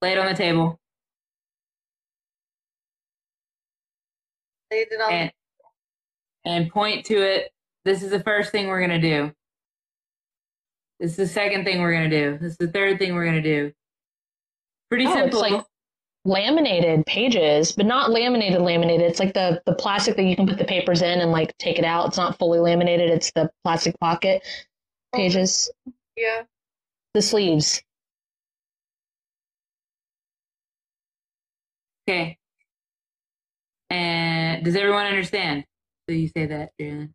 Lay it on the table. Laid it on and and point to it. This is the first thing we're gonna do. This is the second thing we're gonna do. This is the third thing we're gonna do. Pretty Oh, it's simple. like laminated pages, but not laminated laminated. It's like the the plastic that you can put the papers in and like take it out. It's not fully laminated. It's the plastic pocket oh. pages. yeah. The sleeves. okay. And does everyone understand? So you say that, Jalen.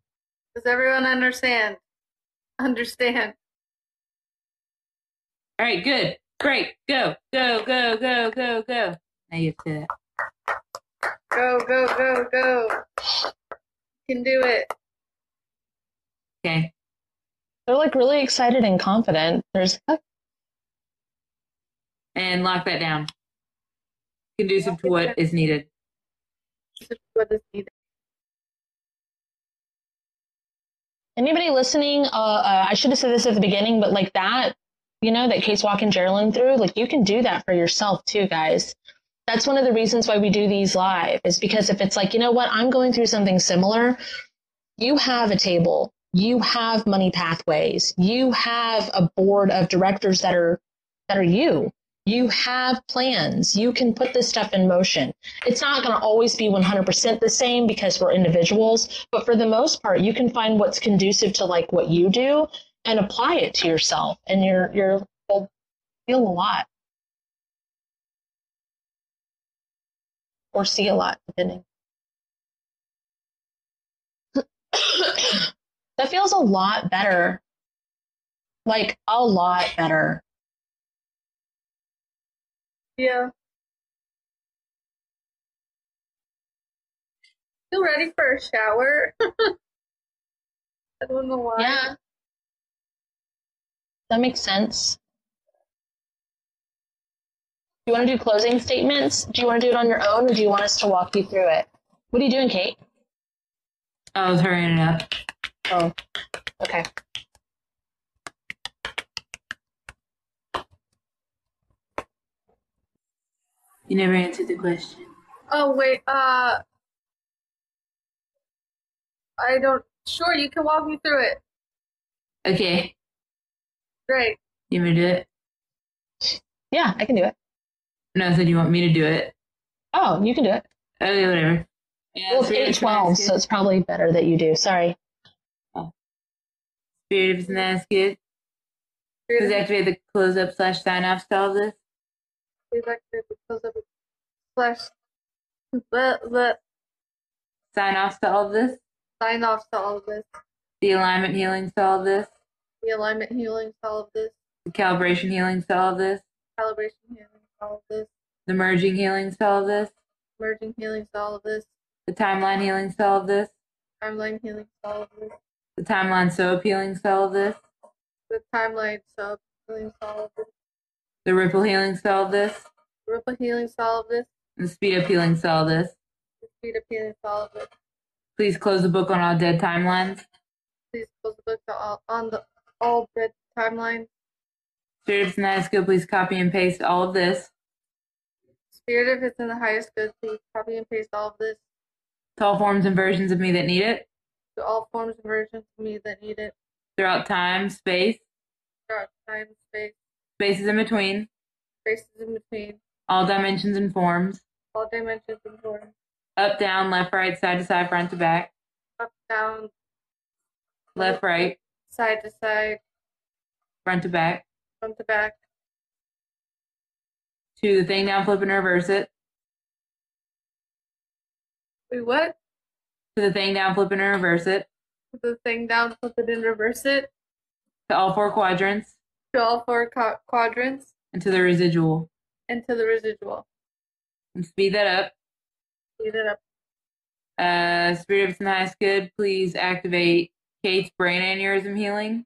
Does everyone understand? Understand. All right, good. Break. Go. Go. Go. Go. Go. Go. Now you have to. Go, go, go, go. You can do it. Okay. They're like really excited and confident. There's And lock that down. Conducive to what is needed. What is needed. anybody listening. Uh, uh, I should have said this at the beginning, but like that, you know, that Kate's walking Gerilyn through, like you can do that for yourself too, guys. That's one of the reasons why we do these live is because if it's like, you know what, I'm going through something similar, you have a table, you have money pathways, you have a board of directors that are that are you. You have plans. You can put this stuff in motion. It's not going to always be 100% the same because we're individuals, but for the most part, you can find what's conducive to like what you do and apply it to yourself and you're you're will feel a lot or see a lot depending <coughs> that feels a lot better like a lot better Yeah. you ready for a shower. <laughs> I don't know why. yeah that makes sense do you want to do closing statements do you want to do it on your own or do you want us to walk you through it what are you doing kate I was hurrying it up. oh okay You never answered the question. Oh wait, uh I don't sure you can walk me through it. Okay. Great. You want me to do it? yeah i can do it No, I said you want me to do it. oh you can do it Okay, whatever. Yeah, well it's spirit 812 so it's probably better that you do sorry good. Spirit of tonight's good. Please activate the close up slash sign off to all of this. Please activate the close up slash the the Sign off to all of this. sign off to all of this. The alignment healing to all of this. The alignment healing to all of this. The calibration healing to all of this. Calibration healing to all of this. The merging healing to all of this. Merging healing to all of this. The timeline healing to all of this. Timeline healing to all of this. The timeline soap healing to all of this. The timeline sub healing to all of this. The ripple healing to all of this. Ripple healing to all of this. And the speed up healing to all of this. The speed up healing to all of this. Please close the book on all dead timelines. Please close the book to all on the all dead timeline. Spirit of tonight's good. Please copy and paste all of this. Spirit if it's in the highest good, please copy and paste all of this. To all forms and versions of me that need it. To all forms and versions of me that need it. Throughout time, space, throughout time, space, spaces in between, spaces in between, all dimensions and forms, all dimensions and forms, up, down, left, right, side to side, front to back, up, down, left, right, side to side, front to back, front to back, to the thing down, flip and reverse it, wait, what? to the thing down, flip and reverse it, To the thing down, flip it and reverse it to all four quadrants, to all four qu- quadrants and to the residual. and to the residual. And speed that up. Speed it up. Uh, Spirit of tonight's good. Please activate Kate's brain aneurysm healing.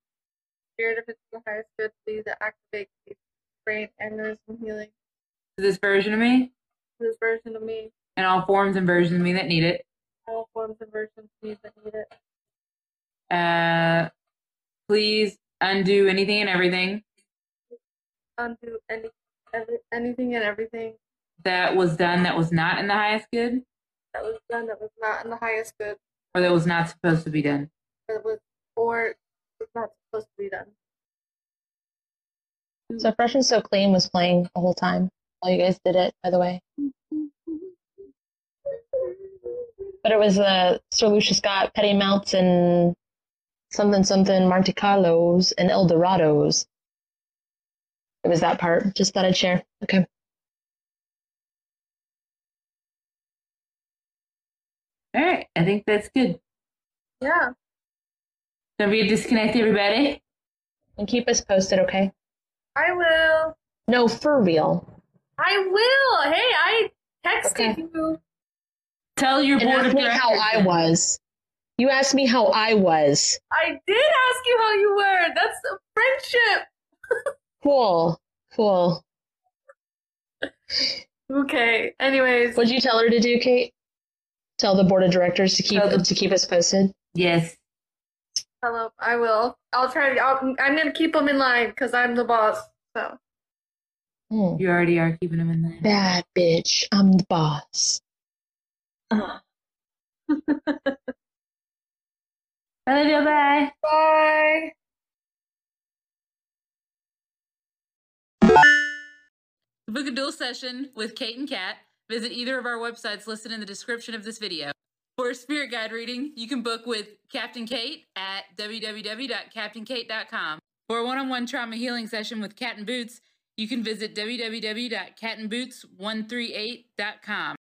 Spirit it's the highest good, please activate the brain aneurysm healing To this version of me to this version of me, and all forms and versions of me that need it. all forms and versions of me that need it. Uh, please undo anything and everything undo any every, anything and everything that was done that was not in the highest good that was done that was not in the highest good or that was not supposed to be done. That was or was not supposed to be done. So Fresh and So Clean was playing the whole time while you guys did it, by the way. But it was uh, Sir Lucius Scott, Petty Mounts, and something something Monte Carlos and El Dorados. It was that part. Just thought I'd share. Okay. All right, I think that's good. Yeah. Don't be a disconnect, everybody. And keep us posted, okay? I will. No, for real. I will. Hey, I texted Okay. you. Tell your And board ask of me directors. how I was. You asked me how I was. I did ask you how you were. That's a friendship. Cool. Cool. Okay. Anyways, What'd you tell her to do, Kate? Tell the board of directors to keep the- to keep us posted. Yes. Hello. I will. I'll try to. I'll, I'm gonna keep them in line because I'm the boss. So Hmm. You already are keeping them in there. Bad bitch. I'm the boss. Uh, <laughs> I love you. Bye. bye. To book a dual session with Kate and Kat, visit either of our websites listed in the description of this video. For spirit guide reading, you can book with Kaptinkate at www.Kaptinkate.com. For a one-on-one trauma healing session with Cat and Boots, you can visit www.Katnboots138.com.